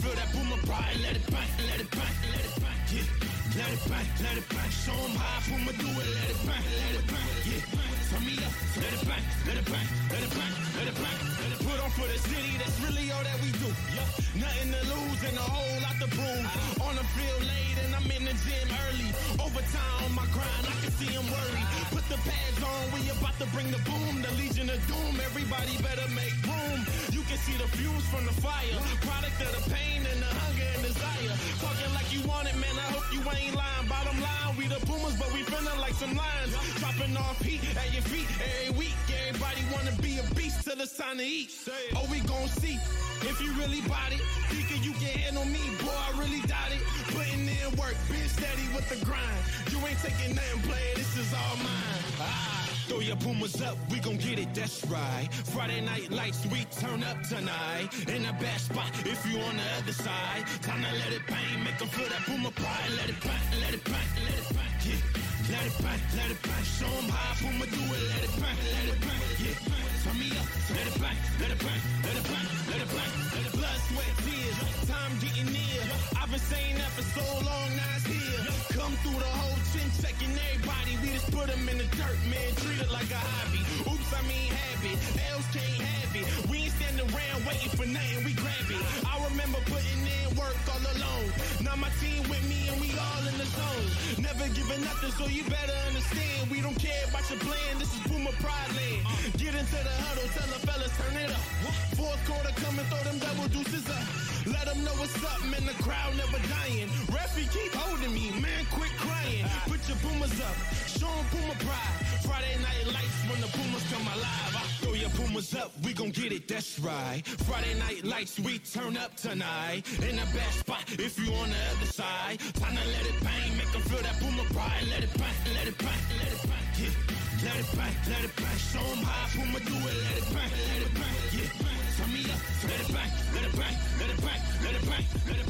C: Let it bang, let it bang, let it bang, yeah. Let it bang, let it bang. Show 'em how Puma do it. Let it bang, let it bang, yeah. Turn me up, let it bang, let it bang, let it bang, let it bang. Let it put on for the city, that's really all that we do. Yeah. Nothing to lose and a whole lot to prove. On the field late and I'm in the gym early. Overtime on my grind, I can see 'em worried. Put the pads on, we about to bring the boom. The Legion of Doom, everybody better make room. You can see the fumes from the fire. Product of the pain and the hunger Talking like you want it, man, I hope you ain't lying. Bottom line, we the boomers, but we feeling like some lions. Dropping off heat at your feet every week. Everybody wanna be a beast till it's time to eat. Oh, we gon' see if you really bought it. Thinking you can on me, boy, I really doubt it. Putting in work, being steady with the grind. You ain't taking nothing, play, this is all mine. Ah. Throw your Pumas up, we gon' get it, that's right. Friday night lights, we turn up tonight. In the best spot, if you on the other side. Time to let it bang, make 'em feel that Puma pride. Let it bang, let it bang, let it bang, yeah. Let it bang, let it bang. Show 'em how Puma do it. Let it bang, let it bang, yeah. Turn me up, let it bang, let it bang, let it bang, let it bang. Let it blood, sweat, tears. Time getting near. Been saying that for so long, now it's here. Come through the whole chin, checking everybody. We just put 'em in the dirt, man. Treat it like a hobby. Oops, I mean habit. Else can't have it. We ain't standing around waiting for nothing. We grab it. I remember putting in work all alone. Now my team with me and we all in the zone. Never giving nothing, so you better understand. We don't care about your plan. This is Puma Pride Land. Get into the huddle, tell the fellas turn it up. Fourth quarter, come and throw them double deuces up. Let them know what's up, man. The crowd never dying. Referee keep holding me, man. Quit crying. Put your Pumas up. Show 'em Puma pride. Friday night lights when the Pumas come alive. I throw your Pumas up, we gon' get it, that's right right. Friday night lights, we turn up tonight. In the best spot, if you on the other side. Time to let it bang, make them feel that Puma pride. Let it bang, let it bang, let it bang, yeah. Let it bang, let it bang. Show them how Puma do it. Let it bang, let it bang, yeah. Turn me up, let it bang, let it bang, let it bang, let it bang, let it bang.